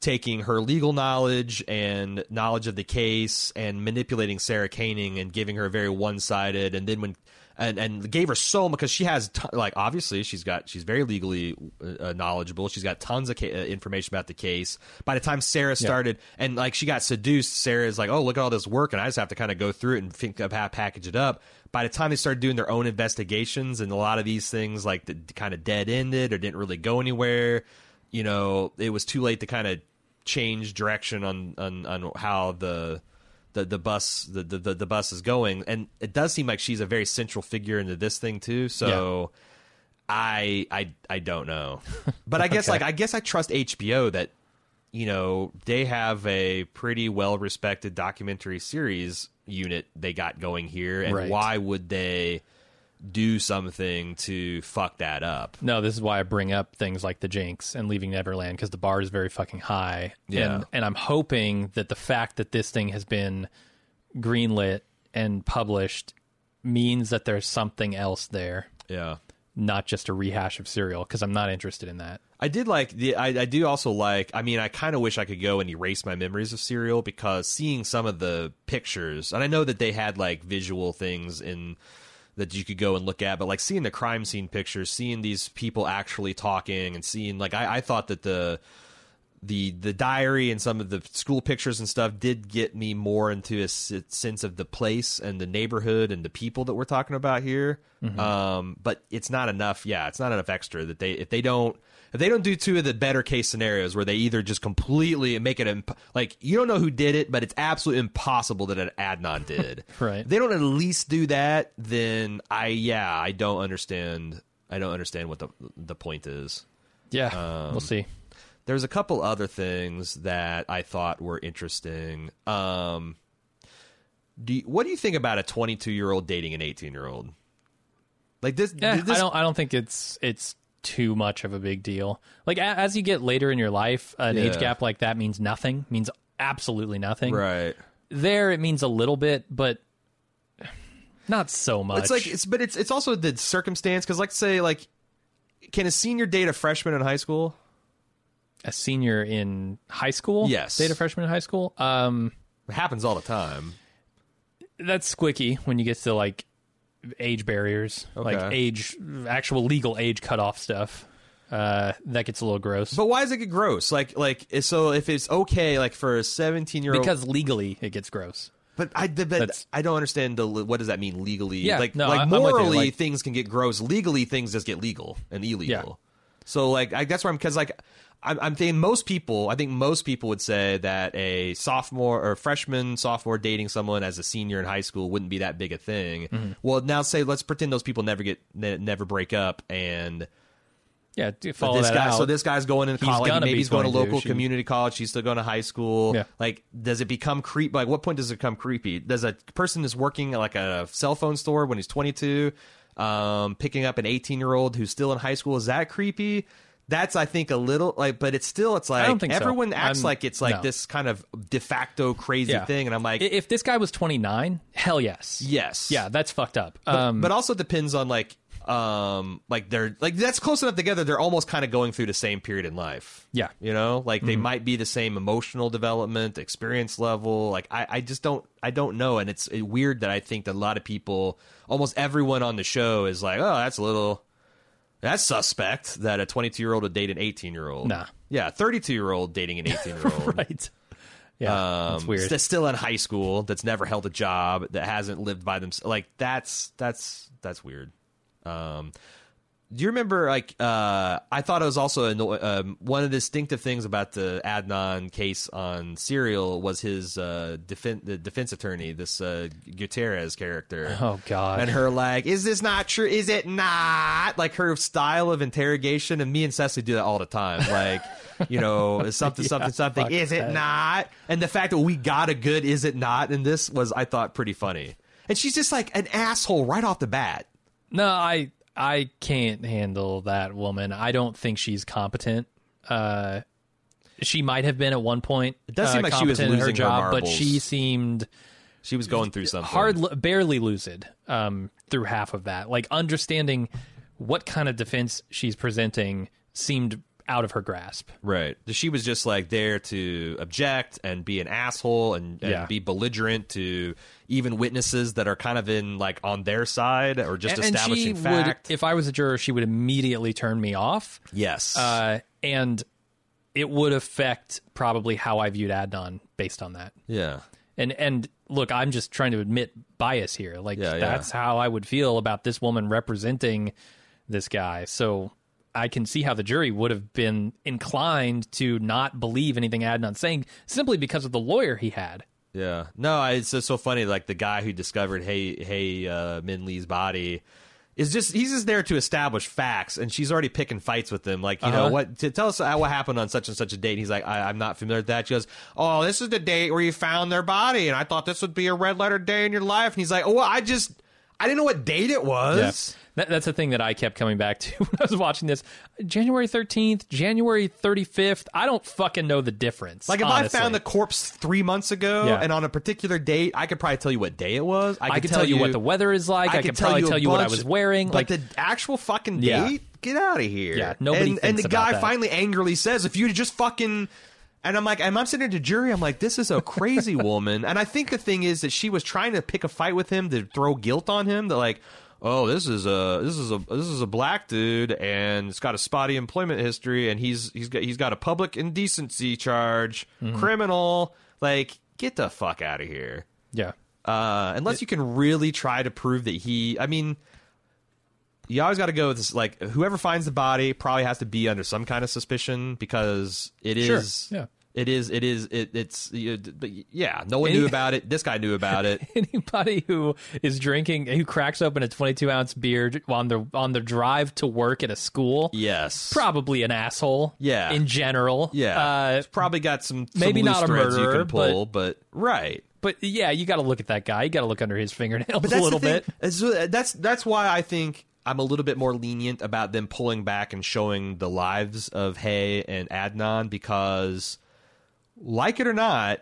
[SPEAKER 1] taking her legal knowledge and knowledge of the case and manipulating Sarah Koenig and giving her a very one sided and then when and and gave her so much because she has t- like obviously she's got she's very legally uh, knowledable. She's got tons of ca- uh, information about the case. By the time Sarah started and like she got seduced, Sarah's like, oh look at all this work, and I just have to kind of go through it and think of how to package it up. By the time they started doing their own investigations, and a lot of these things like the, kind of dead ended or didn't really go anywhere, you know, it was too late to kind of change direction on on, on how the the the bus the, the the bus is going. And it does seem like she's a very central figure into this thing too. So i i i don't know. <laughs> But i guess
[SPEAKER 2] Okay.
[SPEAKER 1] like i guess i trust hbo that you know they have a pretty well respected documentary series unit they got going here. And
[SPEAKER 2] Right.
[SPEAKER 1] why would they do something to fuck that up
[SPEAKER 2] No, this is why I bring up things like the Jinx and Leaving Neverland because the bar is very fucking high.
[SPEAKER 1] Yeah.
[SPEAKER 2] And, and I'm hoping that the fact that this thing has been greenlit and published means that there's something else there,
[SPEAKER 1] yeah
[SPEAKER 2] not just a rehash of Serial, because I'm not interested in that.
[SPEAKER 1] I did like the. I, I do also like. I mean, I kind of wish I could go and erase my memories of Serial because seeing some of the pictures, and I know that they had like visual things in that you could go and look at, but like seeing the crime scene pictures, seeing these people actually talking, and seeing like I, I thought that the the the diary and some of the school pictures and stuff did get me more into a sense of the place and the neighborhood and the people that we're talking about here. Um, but it's not enough. Yeah, it's not enough extra that they if they don't if they don't do two of the better case scenarios where they either just completely make it imp- like you don't know who did it, but it's absolutely impossible that an Adnan did. <laughs>
[SPEAKER 2] Right.
[SPEAKER 1] If they don't at least do that, then I yeah I don't understand. I don't understand what the the point is
[SPEAKER 2] Yeah, we'll see.
[SPEAKER 1] there's a couple other things that I thought were interesting. Um, do you, what do you think about a 22 year old dating an 18 year old? Like this,
[SPEAKER 2] Yeah,
[SPEAKER 1] this
[SPEAKER 2] I don't. I don't think it's it's too much of a big deal. Like a, as you get later in your life, an age gap like that means nothing. Means absolutely nothing.
[SPEAKER 1] right.
[SPEAKER 2] There, it means a little bit, but not so much.
[SPEAKER 1] It's like it's but it's it's also the circumstance because like say like can a senior date a freshman in high school?
[SPEAKER 2] a senior in high school.
[SPEAKER 1] Yes.
[SPEAKER 2] date a freshman in high school. Um,
[SPEAKER 1] It happens all the time.
[SPEAKER 2] that's squicky when you get to like age barriers, like age, actual legal age cutoff stuff. Uh, that gets a little gross
[SPEAKER 1] But why does it get gross? Like like so if it's okay like for a 17 year old
[SPEAKER 2] because legally it gets gross.
[SPEAKER 1] But I, but
[SPEAKER 2] That's-
[SPEAKER 1] I don't understand the what does that mean legally?
[SPEAKER 2] Yeah,
[SPEAKER 1] like
[SPEAKER 2] no,
[SPEAKER 1] like
[SPEAKER 2] I- I'm with you,
[SPEAKER 1] morally
[SPEAKER 2] like-
[SPEAKER 1] things can get gross. Legally things just get legal and illegal.
[SPEAKER 2] Yeah.
[SPEAKER 1] So like I, that's where I'm because like I'm, I'm thinking most people I think most people would say that a sophomore or freshman sophomore dating someone as a senior in high school wouldn't be that big a thing.
[SPEAKER 2] Mm-hmm.
[SPEAKER 1] Well, now say let's pretend those people never get ne- never break up and
[SPEAKER 2] Yeah, follow
[SPEAKER 1] this
[SPEAKER 2] that
[SPEAKER 1] guy,
[SPEAKER 2] out.
[SPEAKER 1] so this guy's going in college.
[SPEAKER 2] gonna
[SPEAKER 1] Maybe he's going to local community college. She's still going to high school.
[SPEAKER 2] Yeah.
[SPEAKER 1] Like, does it become creep? Like, what point does it become creepy? Does a person is working at like a cell phone store when he's 22, um, picking up an 18 year old who's still in high school? Is that creepy? That's I think a little like, but it's still it's like
[SPEAKER 2] don't think so.
[SPEAKER 1] everyone acts
[SPEAKER 2] I'm-
[SPEAKER 1] like it's like
[SPEAKER 2] no.
[SPEAKER 1] this kind of de facto crazy
[SPEAKER 2] Yeah.
[SPEAKER 1] thing, and I'm like,
[SPEAKER 2] if this guy was 29, hell yes.
[SPEAKER 1] yes,
[SPEAKER 2] Yeah, that's fucked up.
[SPEAKER 1] but,
[SPEAKER 2] um,
[SPEAKER 1] but also depends on like um like they're like that's close enough together they're almost kind of going through the same period in life
[SPEAKER 2] Yeah.
[SPEAKER 1] you know like
[SPEAKER 2] Mm-hmm.
[SPEAKER 1] they might be the same emotional development experience level like i i just don't i don't know and it's weird that i think that a lot of people almost everyone on the show is like oh that's a little that's suspect that a 22 year old would date an 18 year old
[SPEAKER 2] Nah.
[SPEAKER 1] yeah 32 year old dating an <laughs> 18 year old
[SPEAKER 2] right. Yeah,
[SPEAKER 1] um,
[SPEAKER 2] that's weird.
[SPEAKER 1] That's still in high school. That's never held a job. That hasn't lived by themselves. Like that's that's that's weird. Um, do you remember? Like, uh, I thought it was also anno- um, one of the distinctive things about the Adnan case on Serial was his uh, defen- the defense attorney, this uh, Gutierrez character.
[SPEAKER 2] Oh, God.
[SPEAKER 1] And her like, is this not true? Is it not? Like her style of interrogation, and me and Cecily do that all the time. Like, you know, <laughs> something, something, something. Is it
[SPEAKER 2] that.
[SPEAKER 1] not? And the fact that we got a good "is it not" in this was, I thought, pretty funny. And she's just like an asshole right off the bat.
[SPEAKER 2] No, I I can't handle that woman. I don't think she's competent. Uh, she might have been at one point. It
[SPEAKER 1] does seem like she was
[SPEAKER 2] in her
[SPEAKER 1] losing her
[SPEAKER 2] job, but she seemed
[SPEAKER 1] She was going through something.
[SPEAKER 2] hard, barely lucid um, through half of that. Like understanding what kind of defense she's presenting seemed out of her grasp.
[SPEAKER 1] Right. She was just like there to object and be an asshole and, and
[SPEAKER 2] Yeah.
[SPEAKER 1] be belligerent to even witnesses that are kind of in like on their side or just
[SPEAKER 2] And- and she
[SPEAKER 1] establishing
[SPEAKER 2] would,
[SPEAKER 1] fact.
[SPEAKER 2] if I was a juror, she would immediately turn me off,
[SPEAKER 1] yes.
[SPEAKER 2] uh, and it would affect probably how I viewed Adnan based on that.
[SPEAKER 1] yeah.
[SPEAKER 2] And and look, I'm just trying to admit bias here. Like
[SPEAKER 1] Yeah, yeah.
[SPEAKER 2] that's how I would feel about this woman representing this guy. So I can see how the jury would have been inclined to not believe anything Adnan's saying simply because of the lawyer he had.
[SPEAKER 1] Yeah. No, it's just so funny. Like the guy who discovered Hae Hae uh, Min Lee's body is just he's just there to establish facts, and she's already picking fights with him. Like you know
[SPEAKER 2] Uh-huh.
[SPEAKER 1] what? To tell us what happened on such and such a date. And he's like, I, I'm not familiar with that. She goes, Oh, this is the date where you found their body, and I thought this would be a red letter day in your life. And he's like, Oh, well, I just I didn't know what date it was.
[SPEAKER 2] That, that's the thing that I kept coming back to <laughs> when I was watching this. January 13th, January 35th. I don't fucking know the difference.
[SPEAKER 1] Like if
[SPEAKER 2] honestly.
[SPEAKER 1] I found the corpse three months ago,
[SPEAKER 2] Yeah.
[SPEAKER 1] and on a particular date, I could probably tell you what day it was. I could,
[SPEAKER 2] I could tell you what the weather is like. I, could probably
[SPEAKER 1] a
[SPEAKER 2] tell you what I was wearing.
[SPEAKER 1] But
[SPEAKER 2] Like
[SPEAKER 1] the actual fucking
[SPEAKER 2] Yeah.
[SPEAKER 1] date, get out of here.
[SPEAKER 2] Yeah, nobody
[SPEAKER 1] And, and the guy
[SPEAKER 2] that.
[SPEAKER 1] finally angrily says, "If you just fucking." And I'm like, and I'm sitting at the jury. I'm like, this is a crazy <laughs> woman. And I think the thing is that she was trying to pick a fight with him to throw guilt on him. That like, oh, this is a this is a this is a black dude, and it's got a spotty employment history, and he's he's got he's got a public indecency charge,
[SPEAKER 2] Mm-hmm.
[SPEAKER 1] criminal. Like, get the fuck out of here.
[SPEAKER 2] yeah.
[SPEAKER 1] Uh, unless you can really try to prove that he, I mean, you always got to go with this. Like, whoever finds the body probably has to be under some kind of suspicion because it is.
[SPEAKER 2] Sure, yeah.
[SPEAKER 1] It is. it is, it, it's, yeah, no one
[SPEAKER 2] Any-
[SPEAKER 1] knew about it. This guy knew about it. <laughs>
[SPEAKER 2] Anybody who is drinking, who cracks open a 22 ounce beer on the on the drive to work at a school,
[SPEAKER 1] Yes,
[SPEAKER 2] probably an asshole.
[SPEAKER 1] Yeah.
[SPEAKER 2] in general.
[SPEAKER 1] yeah,
[SPEAKER 2] Uh,
[SPEAKER 1] It's probably got some, some
[SPEAKER 2] maybe not a
[SPEAKER 1] threads you can pull, but, right.
[SPEAKER 2] but yeah, you got to look at that guy. You got to look under his fingernails
[SPEAKER 1] But
[SPEAKER 2] a little bit.
[SPEAKER 1] Uh, That's that's why I think I'm a little bit more lenient about them pulling back and showing the lives of Hae and Adnan because, like it or not,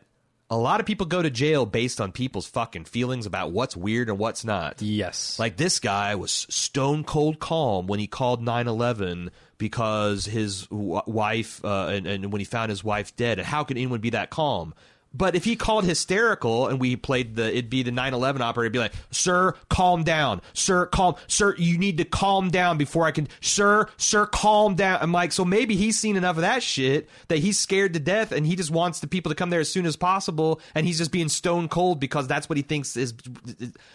[SPEAKER 1] a lot of people go to jail based on people's fucking feelings about what's weird and what's not.
[SPEAKER 2] Yes.
[SPEAKER 1] Like this guy was stone cold calm when he called 9/11 because his w- wife uh, and, and when he found his wife dead. And how could anyone be that calm? But if he called hysterical and we played the, it'd be the 9/11 operator. It'd be like, "Sir, calm down. Sir, calm. Sir, you need to calm down before I can. Sir, sir, calm down." I'm like, so maybe he's seen enough of that shit that he's scared to death and he just wants the people to come there as soon as possible, and he's just being stone cold because that's what he thinks is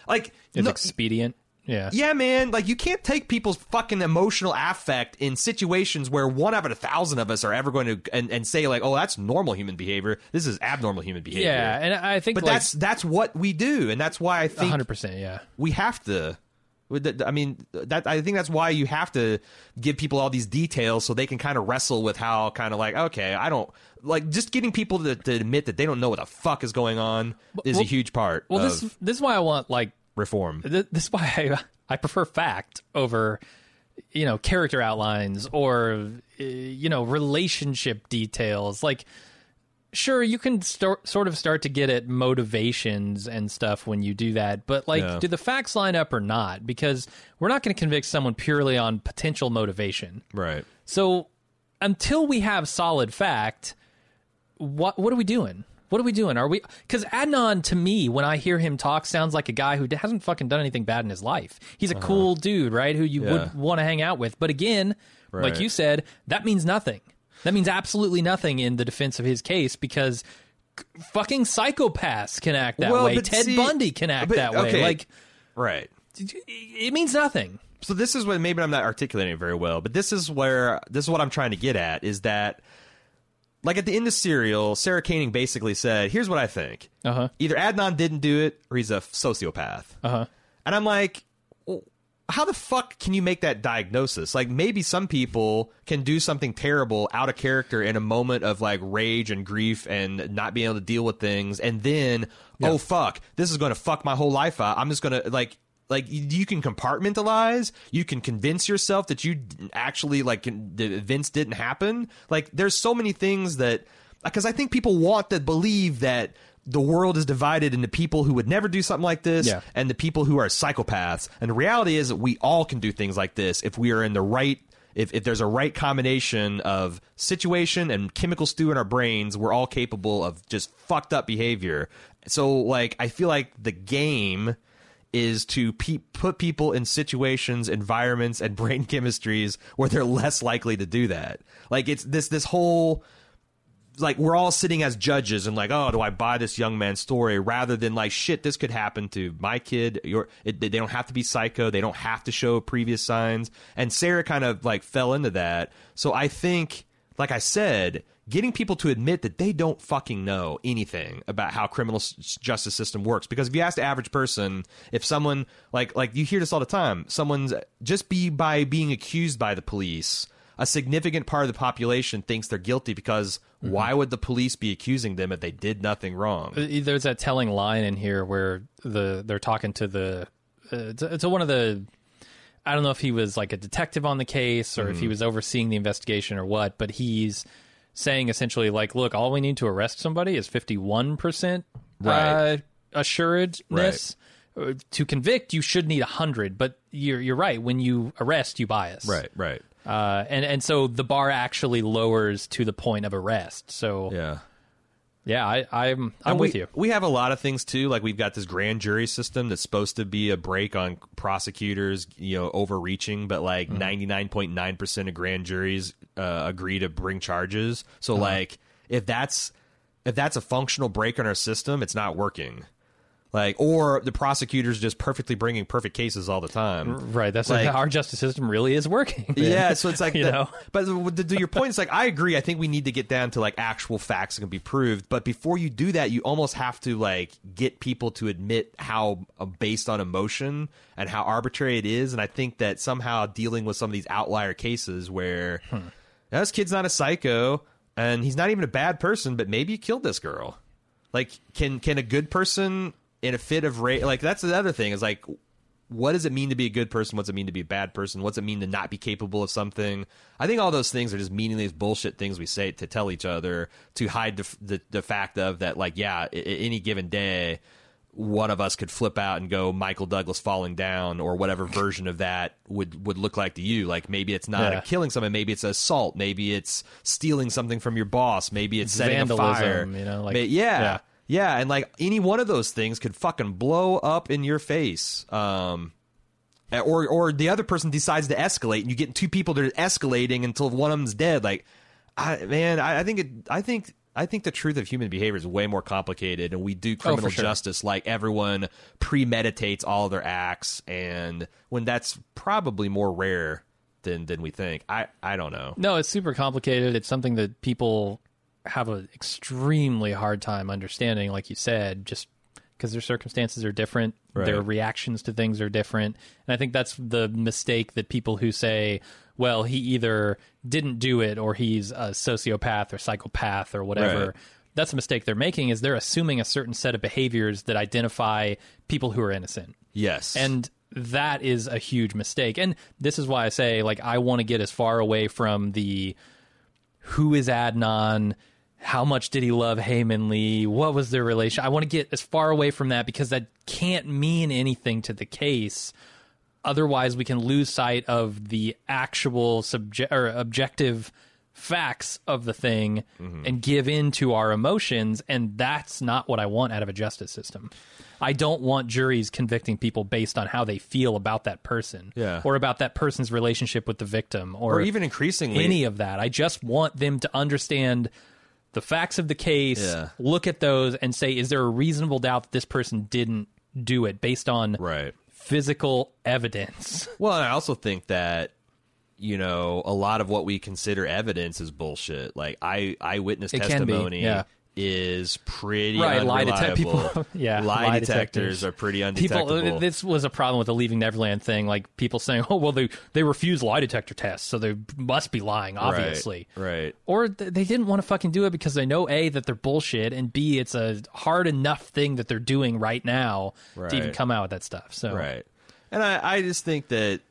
[SPEAKER 1] like.
[SPEAKER 2] it's
[SPEAKER 1] no-
[SPEAKER 2] expedient. Yeah.
[SPEAKER 1] yeah, man. Like you can't take people's fucking emotional affect in situations where one out of a thousand of us are ever going to and, and say like, "Oh, that's normal human behavior. This is abnormal human behavior."
[SPEAKER 2] Yeah, and I think
[SPEAKER 1] but
[SPEAKER 2] like,
[SPEAKER 1] that's that's what we do, and that's why I think
[SPEAKER 2] 100%. Yeah.
[SPEAKER 1] we have to. I mean, that I think that's why you have to give people all these details so they can kind of wrestle with how kind of like, okay, I don't like just getting people to, to admit that they don't know what the fuck is going on is a huge part
[SPEAKER 2] Well,
[SPEAKER 1] of
[SPEAKER 2] this this is why I want like
[SPEAKER 1] reform.
[SPEAKER 2] this is why I, I prefer fact over you know character outlines or uh, you know relationship details like sure you can start, sort of start to get at motivations and stuff when you do that but like
[SPEAKER 1] Yeah.
[SPEAKER 2] do the facts line up or not because we're not going to convict someone purely on potential motivation
[SPEAKER 1] Right.
[SPEAKER 2] so until we have solid fact, what what are we doing? What are we doing? Are we because Adnan to me, when I hear him talk, sounds like a guy who hasn't fucking done anything bad in his life. He's a cool dude, right? Who you
[SPEAKER 1] Uh-huh. Yeah.
[SPEAKER 2] would want to hang out with. But again, like you said, that means nothing. That means absolutely nothing in the defense of his case because fucking psychopaths can act that
[SPEAKER 1] Well,
[SPEAKER 2] way. Ted
[SPEAKER 1] see-
[SPEAKER 2] Bundy can act
[SPEAKER 1] but-
[SPEAKER 2] that way.
[SPEAKER 1] okay.
[SPEAKER 2] Like
[SPEAKER 1] Right.
[SPEAKER 2] it means nothing.
[SPEAKER 1] so this is what maybe I'm not articulating it very well, but this is where this is what I'm trying to get at is that like at the end of Serial, Sarah Koenig basically said, "Here's what I think:
[SPEAKER 2] Uh-huh.
[SPEAKER 1] either Adnan didn't do it, or he's a sociopath."
[SPEAKER 2] Uh-huh.
[SPEAKER 1] And I'm like, well, how the fuck can you make that diagnosis? Like maybe some people can do something terrible out of character in a moment of like rage and grief and not being able to deal with things, and then oh fuck, this is going to fuck my whole life out. I'm just going to like. Like you can compartmentalize, you can convince yourself that you actually like the events didn't happen. Like there's so many things that because I think people want to believe that the world is divided into people who would never do something like this
[SPEAKER 2] Yeah.
[SPEAKER 1] and the people who are psychopaths. And the reality is that we all can do things like this if we are in the right if, if there's a right combination of situation and chemical stew in our brains, we're all capable of just fucked up behavior. So, like, I feel like the game is to pe- put people in situations, environments, and <laughs> brain chemistries where they're less likely to do that. Like, it's this this whole like we're all sitting as judges and like, oh, do I buy this young man's story rather than like, shit, this could happen to my kid. Your, they don't have to be psycho. They don't have to show previous signs. And Sarah kind of like fell into that. So I think, like I said, getting people to admit that they don't fucking know anything about how criminal s- justice system works. Because if you ask the average person, if someone like like you hear this all the time, someone's just be by being accused by the police a significant part of the population thinks they're guilty because why would the police be accusing them if they did nothing wrong?
[SPEAKER 2] Uh, There's that telling line in here where the they're talking to the uh, to, to one of the I don't know if he was like a detective on the case or if he was overseeing the investigation or what, but he's saying essentially like, look, all we need to arrest somebody is 51%
[SPEAKER 1] Right.
[SPEAKER 2] uh, assuredness. Uh, To convict, you should need 100, but you're you're right. When you arrest, you bias.
[SPEAKER 1] Right, right.
[SPEAKER 2] Uh, and and so the bar actually lowers to the point of arrest. So yeah,
[SPEAKER 1] Yeah.
[SPEAKER 2] I, I'm I'm
[SPEAKER 1] And
[SPEAKER 2] with you.
[SPEAKER 1] We have a lot of things too. Like we've got this grand jury system that's supposed to be a break on prosecutors, you know, overreaching, but like
[SPEAKER 2] Mm-hmm.
[SPEAKER 1] ninety nine point nine percent of grand juries uh, agree to bring charges. So
[SPEAKER 2] Uh-huh.
[SPEAKER 1] like if that's if that's a functional break on our system, it's not working. Like or the prosecutors just perfectly bringing perfect cases all the time.
[SPEAKER 2] Right. That's
[SPEAKER 1] Like-
[SPEAKER 2] our justice system really is working. man.
[SPEAKER 1] Yeah, so it's like, <laughs>
[SPEAKER 2] you
[SPEAKER 1] the-
[SPEAKER 2] know,
[SPEAKER 1] but to, to your point, is like I agree. I think we need to get down to like actual facts that can be proved. But before you do that, you almost have to like get people to admit how uh, based on emotion and how arbitrary it is. And I think that somehow dealing with some of these outlier cases where
[SPEAKER 2] Hmm.
[SPEAKER 1] This kid's not a psycho and he's not even a bad person, but maybe he killed this girl. Like, can can a good person in a fit of rage? Like, that's the other thing is like what does it mean to be a good person? What's it mean to be a bad person? What's it mean to not be capable of something? I think all those things are just meaningless bullshit things we say to tell each other to hide the the, the fact of that like yeah, I- any given day one of us could flip out and go Michael Douglas falling down or whatever version of that would would look like to you. Like maybe it's not
[SPEAKER 2] Yeah.
[SPEAKER 1] a killing someone, maybe it's assault, maybe it's stealing something from your boss, maybe it's setting a fire.
[SPEAKER 2] you know, like-
[SPEAKER 1] Ma- yeah.
[SPEAKER 2] yeah.
[SPEAKER 1] Yeah, and like any one of those things could fucking blow up in your face. Um, or or the other person decides to escalate, and you get two people that are escalating until one of them's dead. Like, I, man, I, I think it. I think I think the truth of human behavior is way more complicated, and we do criminal
[SPEAKER 2] sure.
[SPEAKER 1] justice like everyone premeditates all their acts, and when that's probably more rare than than we think. I I don't know.
[SPEAKER 2] no, it's super complicated. It's something that people have an extremely hard time understanding, like you said, just because their circumstances are different, their reactions to things are different, and I think that's the mistake that people who say, "Well, he either didn't do it, or he's a sociopath or psychopath or whatever."
[SPEAKER 1] Right.
[SPEAKER 2] That's a mistake they're making. Is they're assuming a certain set of behaviors that identify people who are innocent.
[SPEAKER 1] Yes,
[SPEAKER 2] And that is a huge mistake. And this is why I say, like, I want to get as far away from the who is Adnan, how much did he love Hae Min Lee, what was their relation. I want to get as far away from that because that can't mean anything to the case. Otherwise, we can lose sight of the actual subject or objective facts of the thing mm-hmm. and give in to our emotions and that's not what I want out of a justice system. I don't want juries convicting people based on how they feel about that person
[SPEAKER 1] Yeah.
[SPEAKER 2] or about that person's relationship with the victim or,
[SPEAKER 1] or even increasingly
[SPEAKER 2] any of that. I just want them to understand the facts of the case,
[SPEAKER 1] Yeah.
[SPEAKER 2] look at those and say is there a reasonable doubt that this person didn't do it based on
[SPEAKER 1] right.
[SPEAKER 2] physical evidence? <laughs>
[SPEAKER 1] Well, and I also think that you know a lot of what we consider evidence is bullshit. Like eye eyewitness
[SPEAKER 2] It can be,
[SPEAKER 1] testimony
[SPEAKER 2] yeah.
[SPEAKER 1] Is pretty
[SPEAKER 2] right, lie
[SPEAKER 1] unreliable.
[SPEAKER 2] people. <laughs> yeah,
[SPEAKER 1] lie, detectors,
[SPEAKER 2] detectors
[SPEAKER 1] are pretty
[SPEAKER 2] People,
[SPEAKER 1] undetectable.
[SPEAKER 2] this was a problem with the Leaving Neverland thing. Like people saying, "Oh, well, they they refuse lie detector tests, so they must be lying." Obviously,
[SPEAKER 1] right, right.
[SPEAKER 2] or th- they didn't want to fucking do it because they know a that they're bullshit, and b it's a hard enough thing that they're doing right now to even come out with that stuff. So,
[SPEAKER 1] Right. And I, I just think that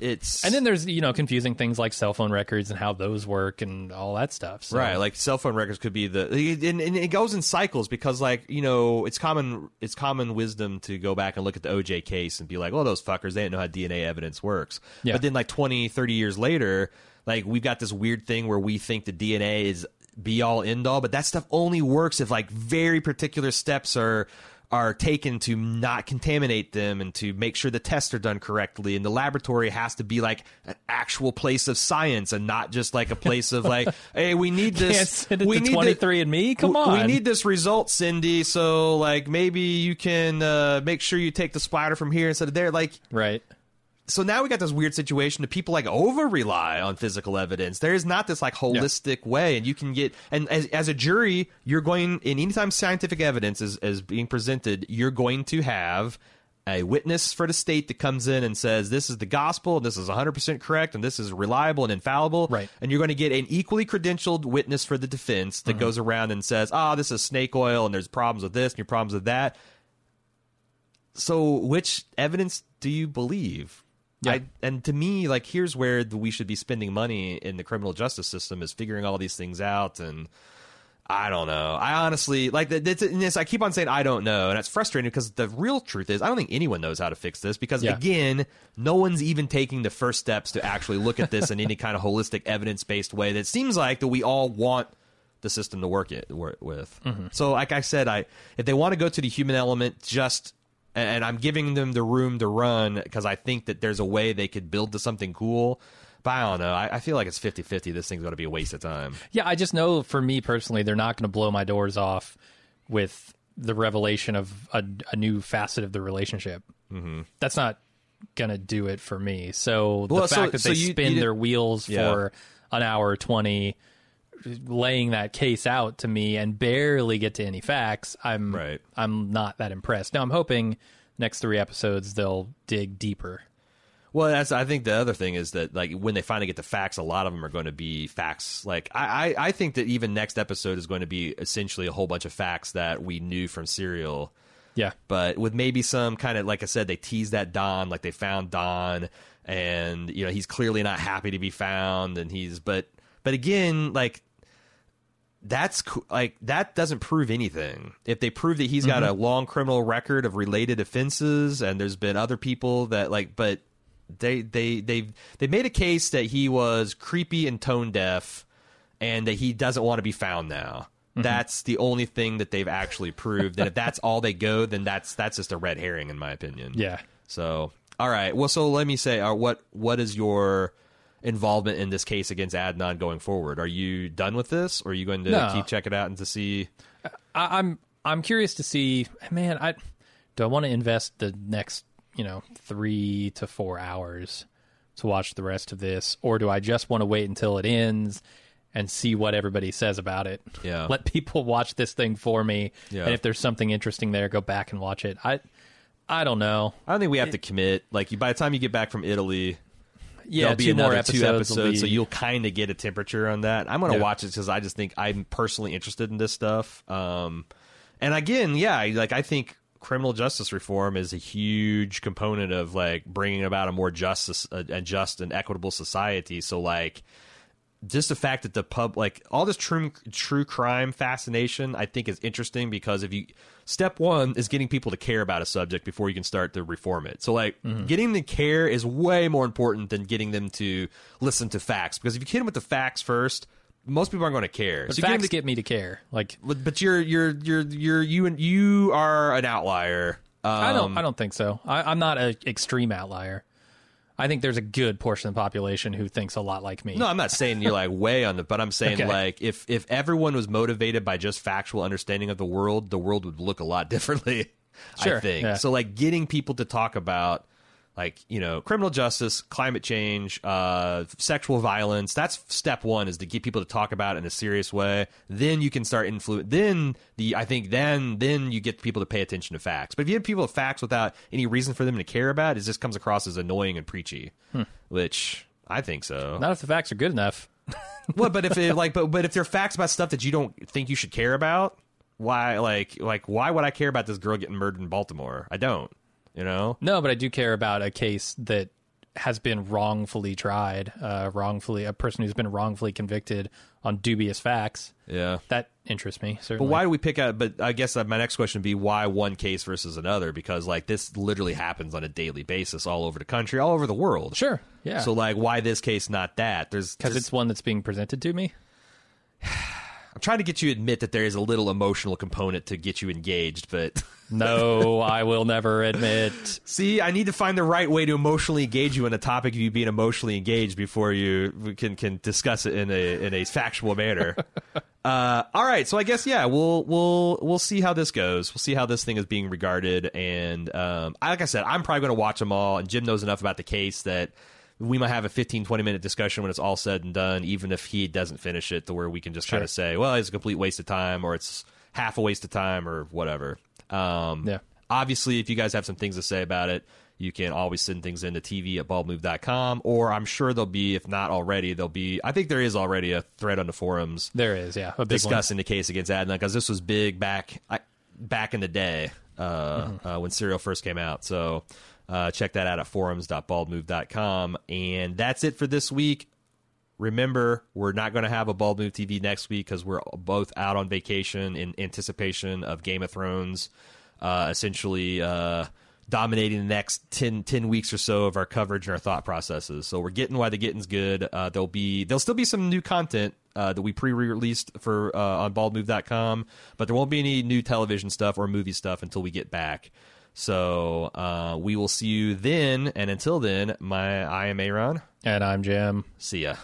[SPEAKER 1] it's
[SPEAKER 2] and then there's you know confusing things like cell phone records and how those work and all that stuff. So.
[SPEAKER 1] Right, like cell phone records could be the, and, and it goes in cycles because, like you know, it's common it's common wisdom to go back and look at the OJ case and be like, "Oh, those fuckers, they didn't know how DNA evidence works."
[SPEAKER 2] Yeah.
[SPEAKER 1] But then, like 20, 30 years later, like we've got this weird thing where we think the DNA is be all end all, but that stuff only works if like very particular steps are are taken to not contaminate them and to make sure the tests are done correctly and the laboratory has to be like an actual place of science and not just like a place of like <laughs> hey we need this
[SPEAKER 2] Can't send it
[SPEAKER 1] we
[SPEAKER 2] to
[SPEAKER 1] need
[SPEAKER 2] 23andMe. Come
[SPEAKER 1] w-
[SPEAKER 2] on.
[SPEAKER 1] we need this result cindy so like maybe you can uh, make sure you take the splatter from here instead of there like
[SPEAKER 2] right.
[SPEAKER 1] So now we got this weird situation that people like over rely on physical evidence. There is not this like holistic way, and you can get and as, as a jury, you're going in anytime scientific evidence is, is being presented, you're going to have a witness for the state that comes in and says this is the gospel and this is 100% correct and this is reliable and infallible
[SPEAKER 2] Right.
[SPEAKER 1] and you're going to get an equally credentialed witness for the defense
[SPEAKER 2] Mm-hmm.
[SPEAKER 1] that goes around and says ah this is snake oil and there's problems with this and your problems with that so which evidence do you believe
[SPEAKER 2] Yeah.
[SPEAKER 1] I, and to me like here's where the, we should be spending money in the criminal justice system is figuring all these things out and I don't know. I honestly like. This, this, I keep on saying I don't know, and it's frustrating because the real truth is I don't think anyone knows how to fix this because
[SPEAKER 2] Yeah.
[SPEAKER 1] again, no one's even taking the first steps to actually look at this in any kind of holistic, evidence based way. That seems like that we all want the system to work it work with. Mm-hmm. So, like I said, I if they want to go to the human element, just and I'm giving them the room to run because I think that there's a way they could build to something cool. But I don't know. I, I feel like it's 50 50. This thing's going to be a waste of time.
[SPEAKER 2] Yeah, I just know for me personally, they're not going to blow my doors off with the revelation of a, a new facet of the relationship. Mm-hmm. That's not going to do it for me. So the fact
[SPEAKER 1] so-
[SPEAKER 2] that they
[SPEAKER 1] you- you
[SPEAKER 2] spin
[SPEAKER 1] didn't-
[SPEAKER 2] their wheels
[SPEAKER 1] Yeah.
[SPEAKER 2] for an hour or 20 laying that case out to me and barely get to any facts, I'm
[SPEAKER 1] Right.
[SPEAKER 2] I'm not that impressed. Now I'm hoping next 3 episodes they'll dig deeper.
[SPEAKER 1] Well, that's. I think the other thing is that like when they finally get the facts, a lot of them are going to be facts. Like I, I, I think that even next episode is going to be essentially a whole bunch of facts that we knew from Serial,
[SPEAKER 2] Yeah.
[SPEAKER 1] but with maybe some kind of like I said, they teased that Don, like they found Don, and you know he's clearly not happy to be found, and he's but but again like that's like that doesn't prove anything. If they prove that he's got a long criminal record of related offenses, and there's been other people that like, but they they they they made a case that he was creepy and tone deaf, and that he doesn't want to be found now. That's the only thing that they've actually proved. and if that's all they go, then that's that's just a red herring, in my opinion.
[SPEAKER 2] Yeah.
[SPEAKER 1] So, all right. Well, so let me say, uh, what what is your involvement in this case against Adnan going forward? Are you done with this, or are you going to
[SPEAKER 2] No.
[SPEAKER 1] keep checking it out and to see?
[SPEAKER 2] I, I'm I'm curious to see, man. I do I want to invest the next you know three to four hours to watch the rest of this, or do I just want to wait until it ends and see what everybody says about it?
[SPEAKER 1] Yeah.
[SPEAKER 2] let people watch this thing for me,
[SPEAKER 1] Yeah.
[SPEAKER 2] and if there's something interesting there, go back and watch it. I I don't know.
[SPEAKER 1] I don't think we have to commit. Like by the time you get back from Italy,
[SPEAKER 2] Yeah,
[SPEAKER 1] there'll be
[SPEAKER 2] two
[SPEAKER 1] another
[SPEAKER 2] more episodes.
[SPEAKER 1] two episodes, so you'll kind of get a temperature on that. I'm going to
[SPEAKER 2] Yeah.
[SPEAKER 1] watch it because I just think I'm personally interested in this stuff. Um, and again, yeah, like I think criminal justice reform is a huge component of like bringing about a more justice, a, a just and equitable society. So like. Just the fact that the pub, like all this true true crime fascination, I think is interesting because if you step one is getting people to care about a subject before you can start to reform it. So like
[SPEAKER 2] Mm-hmm.
[SPEAKER 1] getting them to care is way more important than getting them to listen to facts because if you hit them with the facts first, most people aren't going to care.
[SPEAKER 2] But
[SPEAKER 1] so you get 'em
[SPEAKER 2] facts
[SPEAKER 1] to-
[SPEAKER 2] get me to care. Like
[SPEAKER 1] but, you're you're you're you're you and you are an outlier. Um,
[SPEAKER 2] I don't I don't think so. I, I'm not an extreme outlier. I think there's a good portion of the population who thinks a lot like me.
[SPEAKER 1] No, I'm not saying you're like way on the, but I'm saying
[SPEAKER 2] Okay.
[SPEAKER 1] like if if everyone was motivated by just factual understanding of the world, the world would look a lot <laughs> differently. I think
[SPEAKER 2] yeah.
[SPEAKER 1] so. Like getting people to talk about like you know criminal justice, climate change, uh, sexual violence. That's step one is to get people to talk about it in a serious way. Then you can start influence. Then the I think then then you get people to pay attention to facts. But if you have people with facts without any reason for them to care about, it just comes across as annoying and preachy.
[SPEAKER 2] Hmm.
[SPEAKER 1] Which I think so.
[SPEAKER 2] Not if the facts are good enough. <laughs>
[SPEAKER 1] Well, but if it, like, but but if there are facts about stuff that you don't think you should care about, why like like why would I care about this girl getting murdered in Baltimore? I don't. You know.
[SPEAKER 2] No, but I do care about a case that has been wrongfully tried, uh, wrongfully a person who's been wrongfully convicted on dubious facts.
[SPEAKER 1] Yeah.
[SPEAKER 2] That interests me.
[SPEAKER 1] But why do we pick out? But I guess my next question would be why one case versus another? Because like this literally happens on a daily basis all over the country, all over the world.
[SPEAKER 2] Sure. Yeah.
[SPEAKER 1] So like, why this case, not that? There's
[SPEAKER 2] because it's one that's being presented to me. <sighs> <sighs> <sighs>
[SPEAKER 1] I'm trying to get you to admit that there is a little emotional component to get you engaged, but <laughs>
[SPEAKER 2] No, I will never admit.
[SPEAKER 1] see, I need to find the right way to emotionally engage you in the topic of you being emotionally engaged before you we can can discuss it in a in a factual manner. <laughs> uh, all right, so I guess yeah, we'll we'll we'll see how this goes. We'll see how this thing is being regarded, and um, I- like I said, I'm probably going to watch them all. And Jim knows enough about the case that we might have a 15 20 minute discussion when it's all said and done even if he doesn't finish it to where we can just kind of say well it's a complete waste of time or it's half a waste of time or whatever um,
[SPEAKER 2] Yeah.
[SPEAKER 1] obviously if you guys have some things to say about it you can always send things into tv at baldmove.com or i'm sure there'll be if not already there'll be i think there is already a thread on the forums
[SPEAKER 2] There is, yeah, big one.
[SPEAKER 1] discussing the case against Adnan because this was big back I, back in the day uh,
[SPEAKER 2] Mm-hmm.
[SPEAKER 1] uh, when Serial first came out. So uh, check that out at forums.baldmove.com. And that's it for this week. Remember, we're not going to have a Bald Move TV next week because we're both out on vacation in anticipation of Game of Thrones, uh, essentially uh, dominating the next 10, 10 weeks or so of our coverage and our thought processes. So we're getting why the getting's good. Uh, there'll be there'll still be some new content uh, that we pre-released for uh, on baldmove.com, but there won't be any new television stuff or movie stuff until we get back. So uh, we will see you then, and until then, my I am Aaron.
[SPEAKER 2] And I'm Jim.
[SPEAKER 1] See ya.